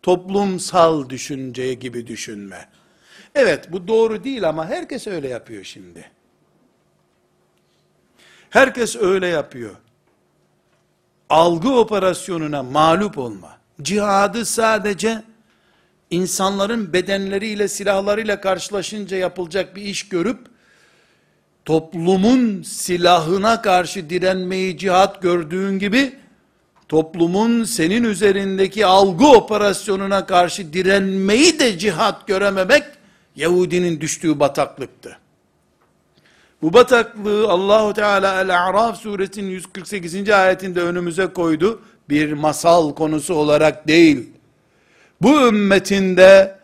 toplumsal düşünce gibi düşünme. Evet bu doğru değil ama herkes öyle yapıyor şimdi. Herkes öyle yapıyor. Algı operasyonuna mağlup olma. Cihadı sadece insanların bedenleriyle, silahlarıyla karşılaşınca yapılacak bir iş görüp, toplumun silahına karşı direnmeyi cihat gördüğün gibi, toplumun senin üzerindeki algı operasyonuna karşı direnmeyi de cihat görememek, Yahudinin düştüğü bataklıktı. Bu bataklığı Allahu Teala El-A'raf suresinin 148. ayetinde önümüze koydu. Bir masal konusu olarak değil. Bu ümmetinde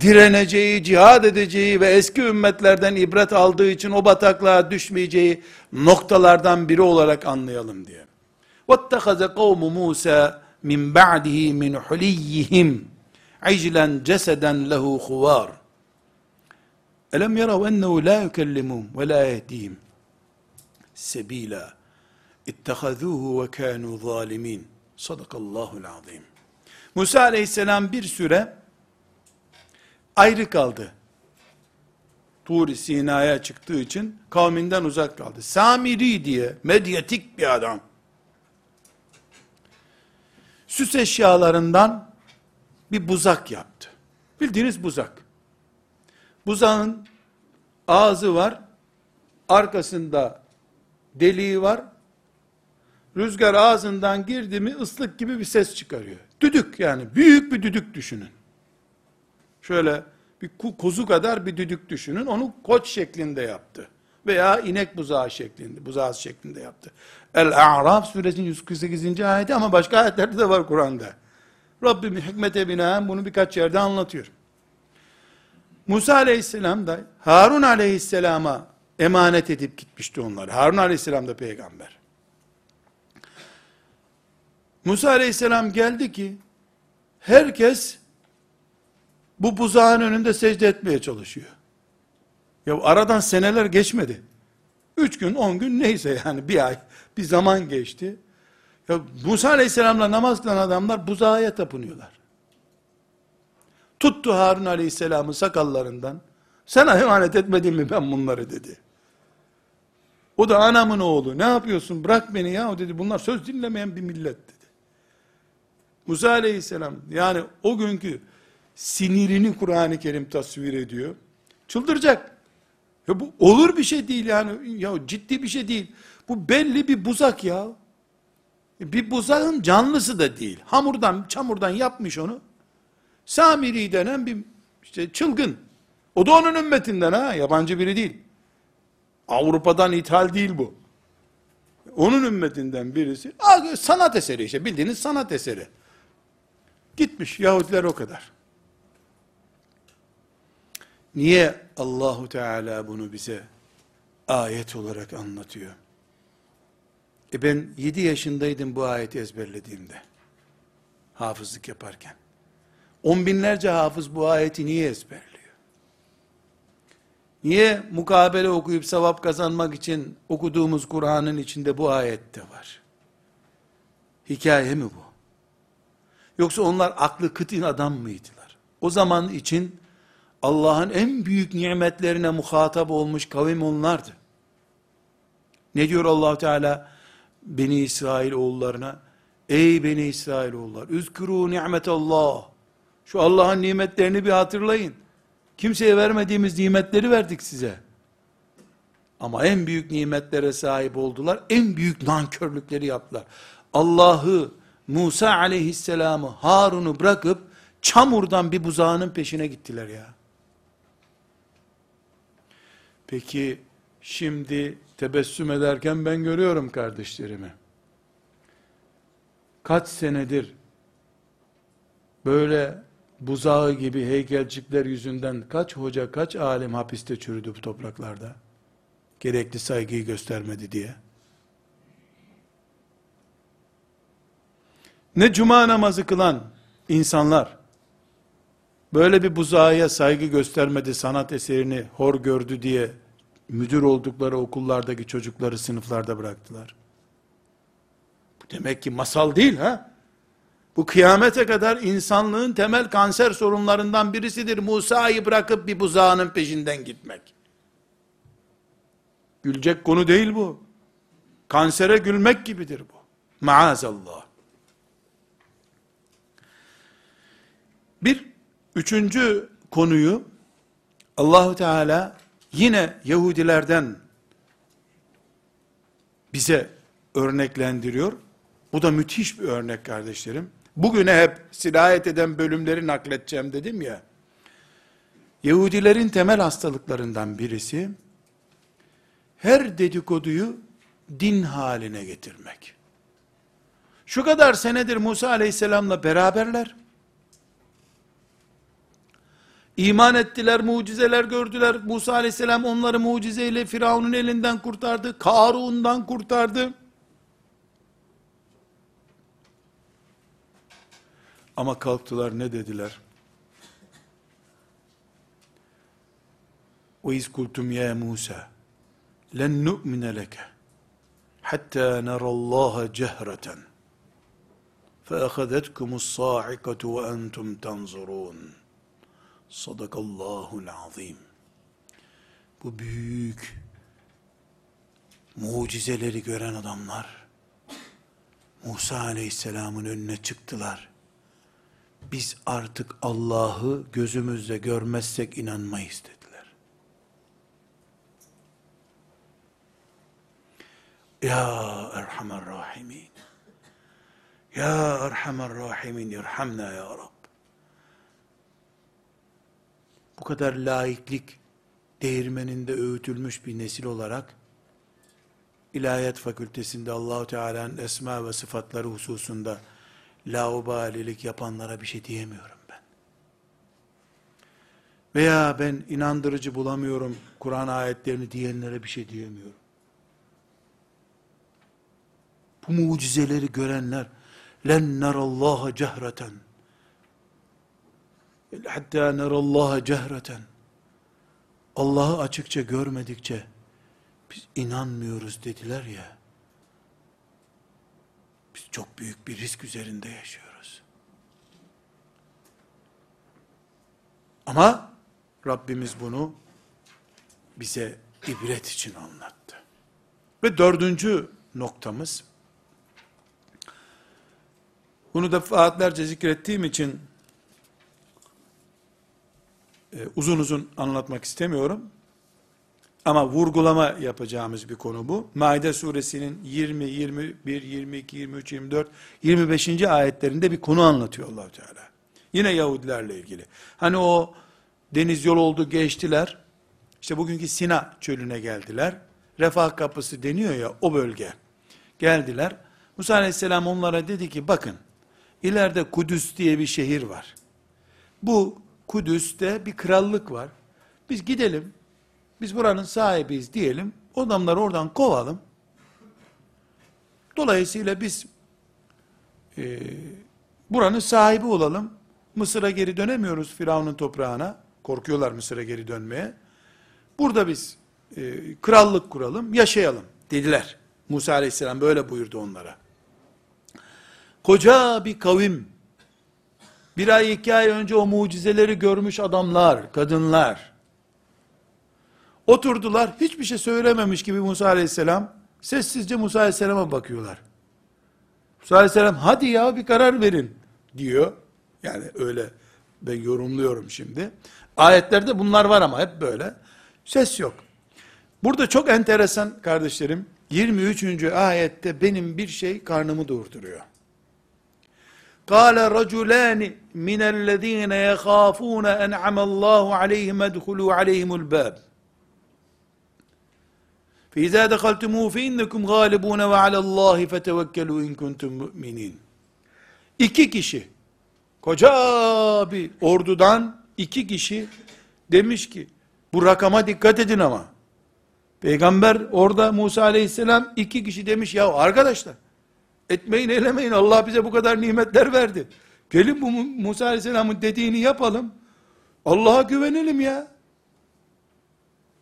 direneceği, cihad edeceği ve eski ümmetlerden ibret aldığı için o bataklığa düşmeyeceği noktalardan biri olarak anlayalım diye. وَاتَّخَذَ قَوْمُ مُوسَى مِنْ بَعْدِهِ مِنْ حُلِيِّهِمْ عِجْلًا جَسَدًا لَهُ خُوَارٌ أَلَمْ يَرَوْا أَنَّهُ لَا يُكَلِّمُهُمْ وَلَا يَهْدِيهِمْ سَب۪يلًا اِتَّخَذُوهُ وَكَانُوا ظَالِمِينَ Sadakallahul azim. Musa aleyhisselam bir süre ayrı kaldı. Tur Sina'ya çıktığı için kavminden uzak kaldı. Samiri diye medyatik bir adam. Süs eşyalarından bir buzak yaptı. Bildiğiniz buzak. Buzağın ağzı var, arkasında deliği var. Rüzgar ağzından girdi mi ıslık gibi bir ses çıkarıyor. Düdük yani büyük bir düdük düşünün. Şöyle bir kuzu kadar bir düdük düşünün. Onu koç şeklinde yaptı. Veya inek buzağı şeklinde, buzağı şeklinde yaptı. El-A'raf suresinin 148. ayeti ama başka ayetlerde de var Kur'an'da. Rabbim hikmete binaen bunu birkaç yerde anlatıyor. Musa aleyhisselam da Harun aleyhisselama emanet edip gitmişti onları. Harun aleyhisselam da peygamber. Musa aleyhisselam geldi ki herkes bu buzağın önünde secde etmeye çalışıyor. Ya aradan seneler geçmedi. Üç gün, on gün neyse yani bir ay, bir zaman geçti. Ya Musa aleyhisselamla namaz kılan adamlar buzağa tapınıyorlar. Tuttu Harun aleyhisselamı sakallarından. Sana emanet etmedim mi ben bunları dedi. O da anamın oğlu. Ne yapıyorsun? Bırak beni ya. O dedi bunlar söz dinlemeyen bir millet dedi. Musa aleyhisselam yani o günkü sinirini Kur'an-ı Kerim tasvir ediyor. Çıldıracak. Ya bu olur bir şey değil yani. Ya ciddi bir şey değil. Bu belli bir buzak ya. Bir buzağın canlısı da değil. Hamurdan, çamurdan yapmış onu. Samiri denen bir işte çılgın. O da onun ümmetinden ha, yabancı biri değil. Avrupa'dan ithal değil bu. Onun ümmetinden birisi. Sanat eseri işte bildiğiniz sanat eseri. Gitmiş Yahudiler o kadar. Niye Allahu Teala bunu bize ayet olarak anlatıyor? E ben 7 yaşındaydım bu ayeti ezberlediğimde. Hafızlık yaparken. On binlerce hafız bu ayeti niye ezberliyor? Niye mukabele okuyup sevap kazanmak için okuduğumuz Kur'an'ın içinde bu ayette var? Hikaye mi bu? Yoksa onlar aklı kıtin adam mıydılar? O zaman için Allah'ın en büyük nimetlerine muhatap olmuş kavim onlardı. Ne diyor allah Teala? Beni İsrail oğullarına, ey Beni İsrail oğullar, üzkürû ni'metallah, şu Allah'ın nimetlerini bir hatırlayın. Kimseye vermediğimiz nimetleri verdik size. Ama en büyük nimetlere sahip oldular, en büyük nankörlükleri yaptılar. Allah'ı, Musa aleyhisselamı, Harun'u bırakıp, çamurdan bir buzağının peşine gittiler ya. Peki, şimdi tebessüm ederken ben görüyorum kardeşlerimi. Kaç senedir böyle buzağı gibi heykelcikler yüzünden kaç hoca, kaç alim hapiste çürüdü bu topraklarda? Gerekli saygıyı göstermedi diye. Ne cuma namazı kılan insanlar, böyle bir buzağıya saygı göstermedi, sanat eserini hor gördü diye, müdür oldukları okullardaki çocukları sınıflarda bıraktılar. Bu demek ki masal değil ha? Bu kıyamete kadar insanlığın temel kanser sorunlarından birisidir. Musa'yı bırakıp bir buzağının peşinden gitmek. Gülecek konu değil bu. Kansere gülmek gibidir bu. Maazallah. Bir üçüncü konuyu Allahu Teala yine Yahudilerden bize örneklendiriyor. Bu da müthiş bir örnek kardeşlerim. Bugüne hep sirayet eden bölümleri nakledeceğim dedim ya. Yahudilerin temel hastalıklarından birisi, her dedikoduyu din haline getirmek. Şu kadar senedir Musa aleyhisselamla beraberler. İman ettiler, mucizeler gördüler. Musa aleyhisselam onları mucizeyle Firavun'un elinden kurtardı. Karun'dan kurtardı. Ama kalktılar ne dediler? Ve izkultum ya Musa len nu'mine leke hatta nerallaha cehreten fe ehadetkumus sa'ikatu ve entum tanzurun.'' Sadakallahu azim. bu büyük mucizeleri gören adamlar Musa aleyhisselamın önüne çıktılar. Biz artık Allah'ı gözümüzle görmezsek inanmayız dediler. Ya Erhamer Rahimin. Ya Erhamer Rahimin irhamna ya Rab. Bu kadar laiklik değirmeninde öğütülmüş bir nesil olarak İlahiyat Fakültesinde Allahu Teala'nın esma ve sıfatları hususunda laubalilik yapanlara bir şey diyemiyorum ben. Veya ben inandırıcı bulamıyorum Kur'an ayetlerini diyenlere bir şey diyemiyorum. Bu mucizeleri görenler len narallaha cehreten hatta narallaha cehreten Allah'ı açıkça görmedikçe biz inanmıyoruz dediler ya. Biz çok büyük bir risk üzerinde yaşıyoruz. Ama Rabbimiz bunu bize ibret için anlattı. Ve dördüncü noktamız, bunu defaatlerce zikrettiğim için e, uzun uzun anlatmak istemiyorum. Ama vurgulama yapacağımız bir konu bu. Maide suresinin 20, 21, 22, 23, 24, 25. ayetlerinde bir konu anlatıyor allah Teala. Yine Yahudilerle ilgili. Hani o deniz yol oldu geçtiler. İşte bugünkü Sina çölüne geldiler. Refah kapısı deniyor ya o bölge. Geldiler. Musa aleyhisselam onlara dedi ki bakın ileride Kudüs diye bir şehir var. Bu Kudüs'te bir krallık var. Biz gidelim biz buranın sahibiyiz diyelim. O adamları oradan kovalım. Dolayısıyla biz e, buranın sahibi olalım. Mısır'a geri dönemiyoruz Firavun'un toprağına. Korkuyorlar Mısır'a geri dönmeye. Burada biz e, krallık kuralım, yaşayalım dediler. Musa aleyhisselam böyle buyurdu onlara. Koca bir kavim, bir ay iki ay önce o mucizeleri görmüş adamlar, kadınlar, Oturdular, hiçbir şey söylememiş gibi Musa aleyhisselam, sessizce Musa aleyhisselama bakıyorlar. Musa aleyhisselam, hadi ya bir karar verin, diyor. Yani öyle ben yorumluyorum şimdi. Ayetlerde bunlar var ama hep böyle. Ses yok. Burada çok enteresan kardeşlerim, 23. ayette benim bir şey karnımı durduruyor. قال رجلان من الذين يخافون أنعم الله عليهم ادخلوا عليهم الباب فَاِذَا دَخَلْتُمُهُ فَاِنَّكُمْ غَالِبُونَ وَعَلَى اللّٰهِ فَتَوَكَّلُوا اِنْ كُنْتُمْ مُؤْمِنِينَ İki kişi, koca bir ordudan iki kişi demiş ki, bu rakama dikkat edin ama. Peygamber orada Musa aleyhisselam iki kişi demiş, ya arkadaşlar, etmeyin eylemeyin, Allah bize bu kadar nimetler verdi. Gelin bu Musa aleyhisselamın dediğini yapalım, Allah'a güvenelim ya.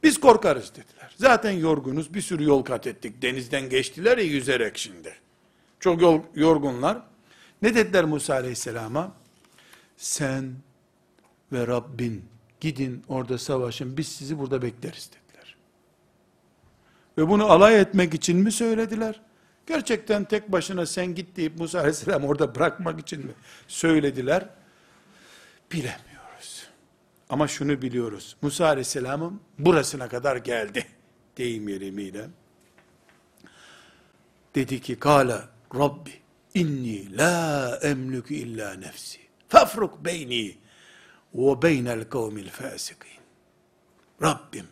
Biz korkarız dediler. Zaten yorgunuz, bir sürü yol kat ettik. Denizden geçtiler ya yüzerek şimdi. Çok yol, yorgunlar. Ne dediler Musa aleyhisselama? Sen ve Rabbin gidin orada savaşın, biz sizi burada bekleriz dediler. Ve bunu alay etmek için mi söylediler? Gerçekten tek başına sen git deyip Musa aleyhisselam orada bırakmak için mi söylediler? Bilemiyorum. Ama şunu biliyoruz. Musa Aleyhisselam'ın burasına kadar geldi. [laughs] Deyim yerimiyle. Dedi ki, Kale Rabbi inni la emlükü illa nefsi. Fafruk beyni ve beynel kavmil fasikin. Rabbim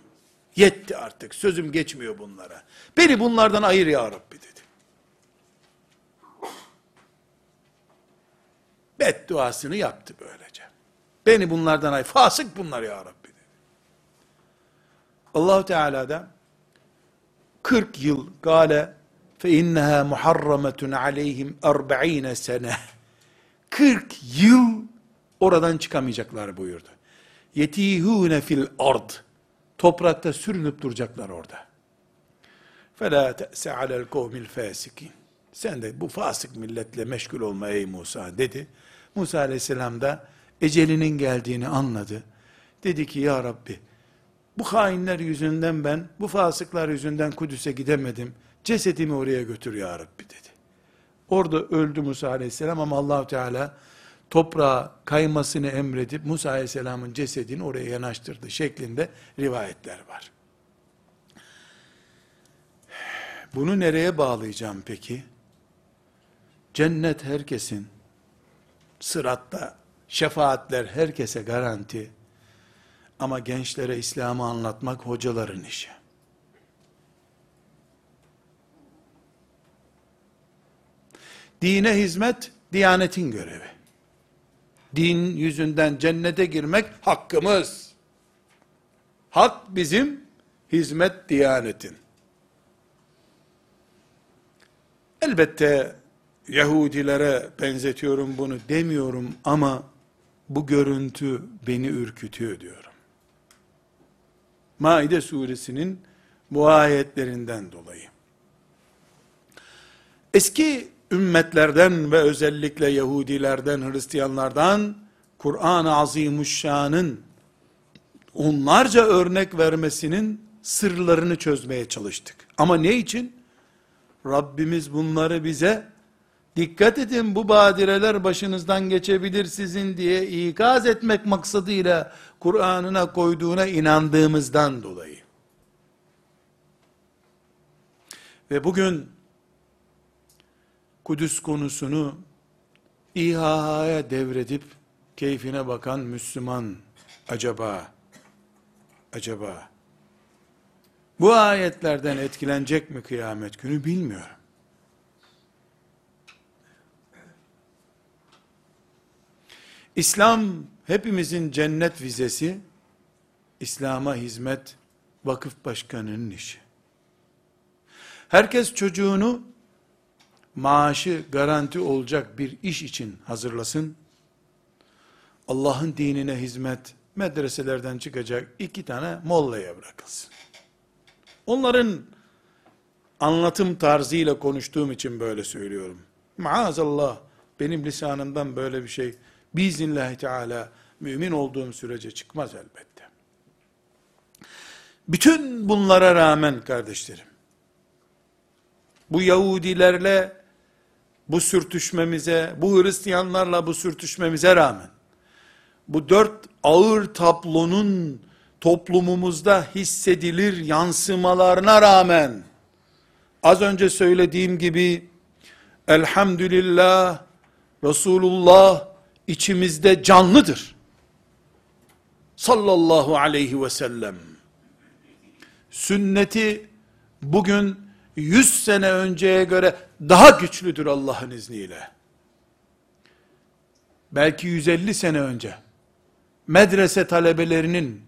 yetti artık sözüm geçmiyor bunlara. Beni bunlardan ayır ya Rabbi dedi. Bedduasını yaptı böylece. Beni bunlardan ay, fasık bunlar ya Rabbi allah Teala da 40 yıl gale fe inneha muharrametun aleyhim 40 sene 40 yıl oradan çıkamayacaklar buyurdu. Yetihune fil ard. Toprakta sürünüp duracaklar orada. Fela te'se alel kavmil fasikin. Sen de bu fasık milletle meşgul olma ey Musa dedi. Musa aleyhisselam da ecelinin geldiğini anladı. Dedi ki ya Rabbi bu hainler yüzünden ben, bu fasıklar yüzünden Kudüs'e gidemedim. Cesedimi oraya götür ya Rabbi dedi. Orada öldü Musa aleyhisselam ama allah Teala toprağa kaymasını emredip Musa aleyhisselamın cesedini oraya yanaştırdı şeklinde rivayetler var. Bunu nereye bağlayacağım peki? Cennet herkesin, sıratta şefaatler herkese garanti, ama gençlere İslam'ı anlatmak hocaların işi. Dine hizmet, diyanetin görevi. Din yüzünden cennete girmek hakkımız. Hak bizim, hizmet diyanetin. Elbette Yahudilere benzetiyorum bunu demiyorum ama bu görüntü beni ürkütüyor diyorum. Maide suresinin bu ayetlerinden dolayı. Eski ümmetlerden ve özellikle Yahudilerden, Hristiyanlardan Kur'an-ı Azimuşşan'ın onlarca örnek vermesinin sırlarını çözmeye çalıştık. Ama ne için? Rabbimiz bunları bize dikkat edin bu badireler başınızdan geçebilir sizin diye ikaz etmek maksadıyla Kur'an'ına koyduğuna inandığımızdan dolayı. Ve bugün Kudüs konusunu İHA'ya devredip keyfine bakan Müslüman acaba acaba bu ayetlerden etkilenecek mi kıyamet günü bilmiyorum. İslam hepimizin cennet vizesi, İslam'a hizmet vakıf başkanının işi. Herkes çocuğunu maaşı garanti olacak bir iş için hazırlasın. Allah'ın dinine hizmet medreselerden çıkacak iki tane mollaya bırakılsın. Onların anlatım tarzıyla konuştuğum için böyle söylüyorum. Maazallah benim lisanımdan böyle bir şey biiznillahü teala mümin olduğum sürece çıkmaz elbette. Bütün bunlara rağmen kardeşlerim, bu Yahudilerle bu sürtüşmemize, bu Hristiyanlarla bu sürtüşmemize rağmen, bu dört ağır tablonun toplumumuzda hissedilir yansımalarına rağmen, az önce söylediğim gibi, elhamdülillah, Resulullah içimizde canlıdır. Sallallahu aleyhi ve sellem. Sünneti bugün 100 sene önceye göre daha güçlüdür Allah'ın izniyle. Belki 150 sene önce medrese talebelerinin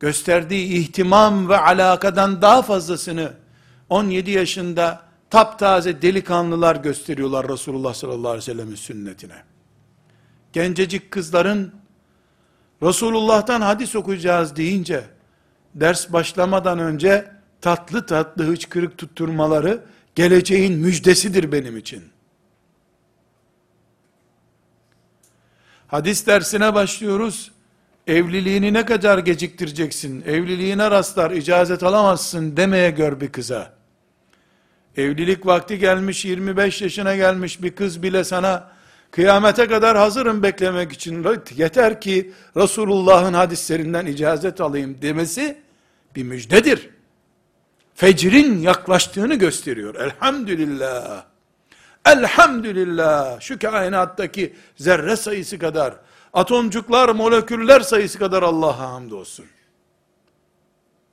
gösterdiği ihtimam ve alakadan daha fazlasını 17 yaşında taptaze delikanlılar gösteriyorlar Resulullah sallallahu aleyhi ve sellem'in sünnetine gencecik kızların Resulullah'tan hadis okuyacağız deyince ders başlamadan önce tatlı tatlı hıçkırık tutturmaları geleceğin müjdesidir benim için. Hadis dersine başlıyoruz. Evliliğini ne kadar geciktireceksin? Evliliğine rastlar, icazet alamazsın demeye gör bir kıza. Evlilik vakti gelmiş, 25 yaşına gelmiş bir kız bile sana Kıyamete kadar hazırım beklemek için. Yeter ki Resulullah'ın hadislerinden icazet alayım demesi bir müjdedir. Fecrin yaklaştığını gösteriyor. Elhamdülillah. Elhamdülillah. Şu kainattaki zerre sayısı kadar, atomcuklar, moleküller sayısı kadar Allah'a hamdolsun.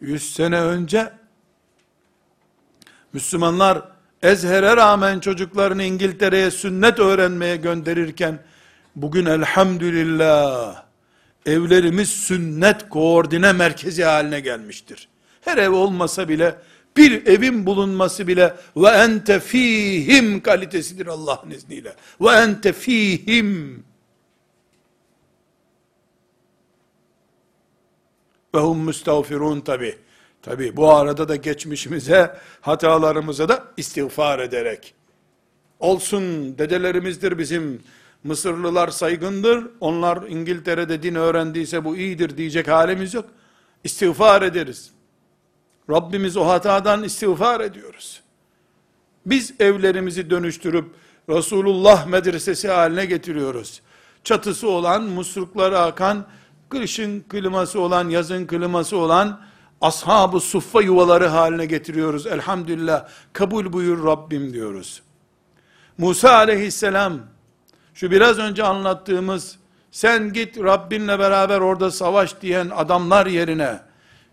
Yüz sene önce Müslümanlar Ezher'e rağmen çocuklarını İngiltere'ye sünnet öğrenmeye gönderirken, bugün elhamdülillah, evlerimiz sünnet koordine merkezi haline gelmiştir. Her ev olmasa bile, bir evin bulunması bile, ve ente fihim kalitesidir Allah'ın izniyle. Ve ente fihim. Ve hum müstağfirun tabi. Tabi bu arada da geçmişimize, hatalarımıza da istiğfar ederek. Olsun dedelerimizdir bizim, Mısırlılar saygındır, onlar İngiltere'de din öğrendiyse bu iyidir diyecek halimiz yok. İstiğfar ederiz. Rabbimiz o hatadan istiğfar ediyoruz. Biz evlerimizi dönüştürüp Resulullah medresesi haline getiriyoruz. Çatısı olan, muslukları akan, kışın kliması olan, yazın kliması olan ashab-ı suffa yuvaları haline getiriyoruz. Elhamdülillah kabul buyur Rabbim diyoruz. Musa aleyhisselam şu biraz önce anlattığımız sen git Rabbinle beraber orada savaş diyen adamlar yerine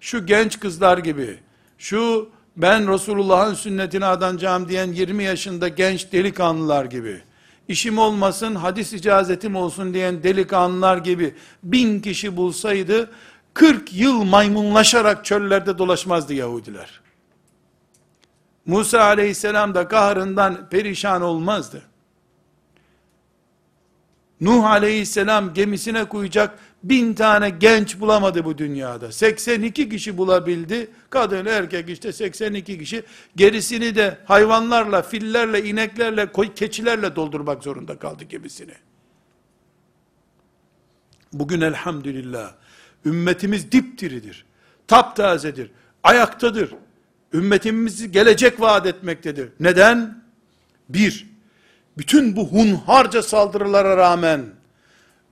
şu genç kızlar gibi şu ben Resulullah'ın sünnetine adanacağım diyen 20 yaşında genç delikanlılar gibi işim olmasın hadis icazetim olsun diyen delikanlılar gibi bin kişi bulsaydı 40 yıl maymunlaşarak çöllerde dolaşmazdı Yahudiler. Musa aleyhisselam da kahrından perişan olmazdı. Nuh aleyhisselam gemisine koyacak bin tane genç bulamadı bu dünyada. 82 kişi bulabildi. Kadın erkek işte 82 kişi. Gerisini de hayvanlarla, fillerle, ineklerle, keçilerle doldurmak zorunda kaldı gemisini. Bugün elhamdülillah ümmetimiz dipdiridir. Taptazedir. Ayaktadır. Ümmetimizi gelecek vaat etmektedir. Neden? Bir, bütün bu hunharca saldırılara rağmen,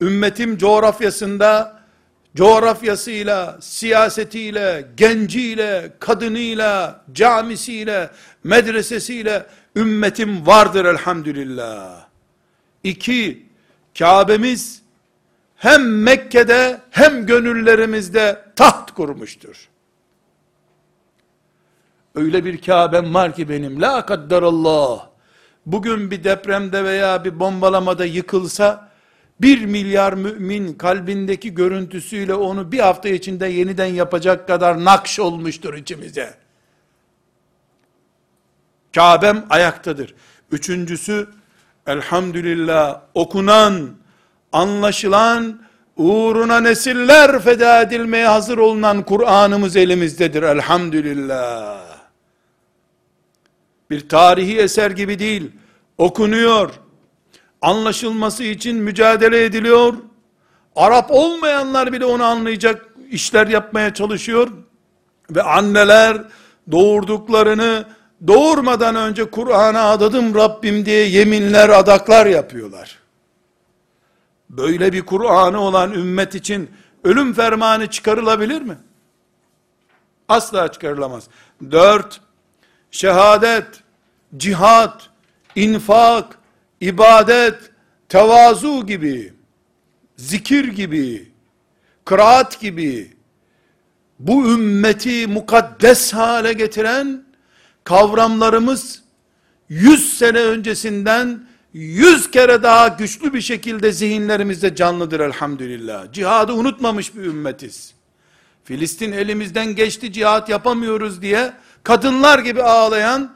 ümmetim coğrafyasında, coğrafyasıyla, siyasetiyle, genciyle, kadınıyla, camisiyle, medresesiyle, ümmetim vardır elhamdülillah. İki, Kabe'miz, hem Mekke'de hem gönüllerimizde taht kurmuştur. Öyle bir Kabe'm var ki benim, la kaddarallah, bugün bir depremde veya bir bombalamada yıkılsa, bir milyar mümin kalbindeki görüntüsüyle onu bir hafta içinde yeniden yapacak kadar nakş olmuştur içimize. Kabe'm ayaktadır. Üçüncüsü, elhamdülillah okunan, anlaşılan, uğruna nesiller feda edilmeye hazır olunan Kur'an'ımız elimizdedir elhamdülillah. Bir tarihi eser gibi değil, okunuyor, anlaşılması için mücadele ediliyor, Arap olmayanlar bile onu anlayacak işler yapmaya çalışıyor, ve anneler doğurduklarını doğurmadan önce Kur'an'a adadım Rabbim diye yeminler, adaklar yapıyorlar. Böyle bir Kur'an'ı olan ümmet için ölüm fermanı çıkarılabilir mi? Asla çıkarılamaz. Dört, şehadet, cihat, infak, ibadet, tevazu gibi, zikir gibi, kıraat gibi, bu ümmeti mukaddes hale getiren kavramlarımız, yüz sene öncesinden yüz kere daha güçlü bir şekilde zihinlerimizde canlıdır elhamdülillah. Cihadı unutmamış bir ümmetiz. Filistin elimizden geçti cihat yapamıyoruz diye kadınlar gibi ağlayan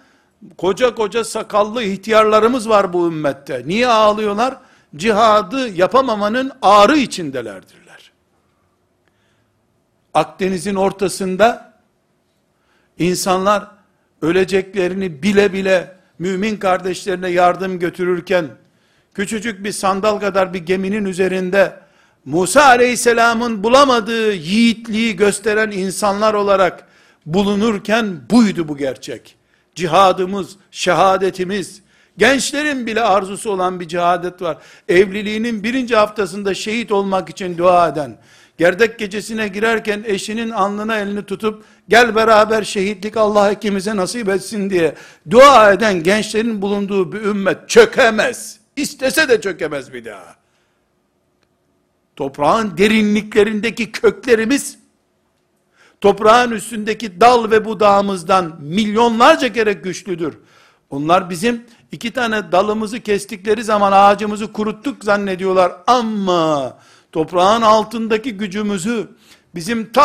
koca koca sakallı ihtiyarlarımız var bu ümmette. Niye ağlıyorlar? Cihadı yapamamanın ağrı içindelerdirler. Akdeniz'in ortasında insanlar öleceklerini bile bile mümin kardeşlerine yardım götürürken, küçücük bir sandal kadar bir geminin üzerinde, Musa aleyhisselamın bulamadığı yiğitliği gösteren insanlar olarak bulunurken buydu bu gerçek. Cihadımız, şehadetimiz, gençlerin bile arzusu olan bir cihadet var. Evliliğinin birinci haftasında şehit olmak için dua eden, gerdek gecesine girerken eşinin alnına elini tutup, gel beraber şehitlik Allah ikimize nasip etsin diye dua eden gençlerin bulunduğu bir ümmet çökemez. İstese de çökemez bir daha. Toprağın derinliklerindeki köklerimiz, toprağın üstündeki dal ve budağımızdan milyonlarca kere güçlüdür. Onlar bizim iki tane dalımızı kestikleri zaman ağacımızı kuruttuk zannediyorlar ama toprağın altındaki gücümüzü, bizim ta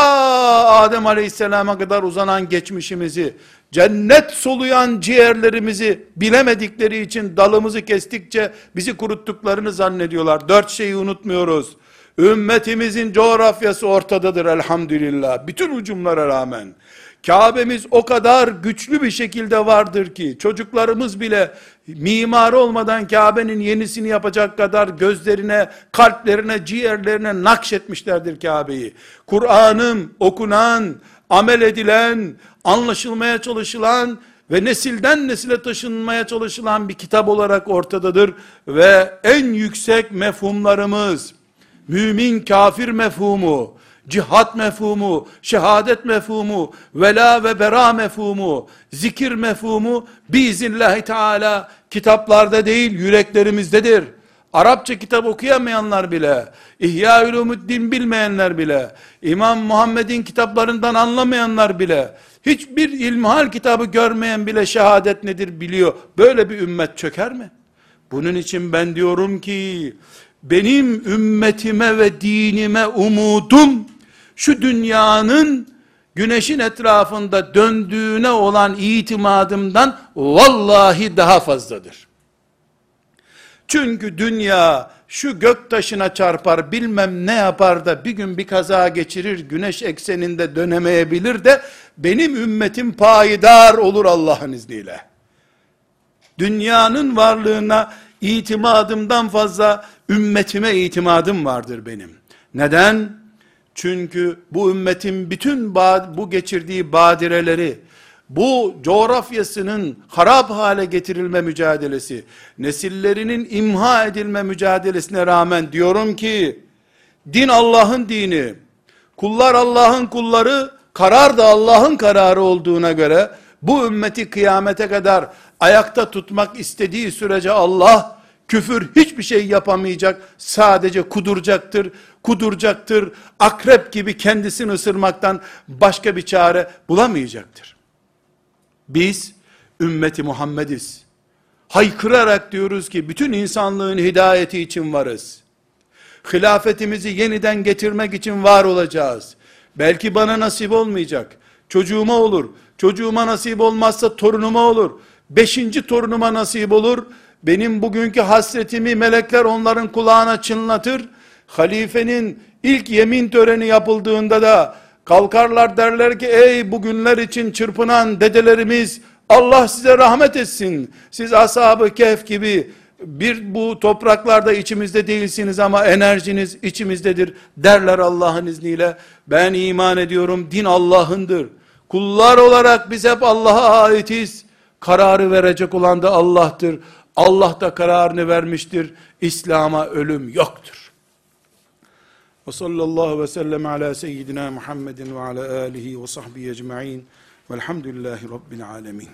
Adem aleyhisselama kadar uzanan geçmişimizi, cennet soluyan ciğerlerimizi bilemedikleri için dalımızı kestikçe bizi kuruttuklarını zannediyorlar. Dört şeyi unutmuyoruz. Ümmetimizin coğrafyası ortadadır elhamdülillah. Bütün ucumlara rağmen. Kabe'miz o kadar güçlü bir şekilde vardır ki çocuklarımız bile mimar olmadan Kabe'nin yenisini yapacak kadar gözlerine, kalplerine, ciğerlerine nakşetmişlerdir Kabe'yi. Kur'an'ın okunan, amel edilen, anlaşılmaya çalışılan ve nesilden nesile taşınmaya çalışılan bir kitap olarak ortadadır ve en yüksek mefhumlarımız mümin kafir mefhumu, cihat mefhumu, şehadet mefhumu, vela ve bera mefhumu, zikir mefhumu biiznillahü teala kitaplarda değil yüreklerimizdedir. Arapça kitap okuyamayanlar bile, İhya Ulumuddin bilmeyenler bile, İmam Muhammed'in kitaplarından anlamayanlar bile, hiçbir ilmihal kitabı görmeyen bile şehadet nedir biliyor. Böyle bir ümmet çöker mi? Bunun için ben diyorum ki, benim ümmetime ve dinime umudum, şu dünyanın güneşin etrafında döndüğüne olan itimadımdan vallahi daha fazladır. Çünkü dünya şu gök taşına çarpar bilmem ne yapar da bir gün bir kaza geçirir güneş ekseninde dönemeyebilir de benim ümmetim payidar olur Allah'ın izniyle. Dünyanın varlığına itimadımdan fazla ümmetime itimadım vardır benim. Neden? Çünkü bu ümmetin bütün bu geçirdiği badireleri, bu coğrafyasının harap hale getirilme mücadelesi, nesillerinin imha edilme mücadelesine rağmen diyorum ki, din Allah'ın dini, kullar Allah'ın kulları, karar da Allah'ın kararı olduğuna göre, bu ümmeti kıyamete kadar ayakta tutmak istediği sürece Allah, küfür hiçbir şey yapamayacak, sadece kuduracaktır, kuduracaktır, akrep gibi kendisini ısırmaktan başka bir çare bulamayacaktır. Biz ümmeti Muhammediz. Haykırarak diyoruz ki bütün insanlığın hidayeti için varız. Hilafetimizi yeniden getirmek için var olacağız. Belki bana nasip olmayacak. Çocuğuma olur. Çocuğuma nasip olmazsa torunuma olur. Beşinci torunuma nasip olur. Benim bugünkü hasretimi melekler onların kulağına çınlatır. Halifenin ilk yemin töreni yapıldığında da Kalkarlar derler ki ey bugünler için çırpınan dedelerimiz Allah size rahmet etsin. Siz ashab-ı kehf gibi bir bu topraklarda içimizde değilsiniz ama enerjiniz içimizdedir derler Allah'ın izniyle. Ben iman ediyorum din Allah'ındır. Kullar olarak biz hep Allah'a aitiz. Kararı verecek olan da Allah'tır. Allah da kararını vermiştir. İslam'a ölüm yoktur. Ve sallallahu ve sellem ala seyyidina Muhammedin ve ala alihi ve sahbihi ecma'in. Velhamdülillahi Rabbil alemin.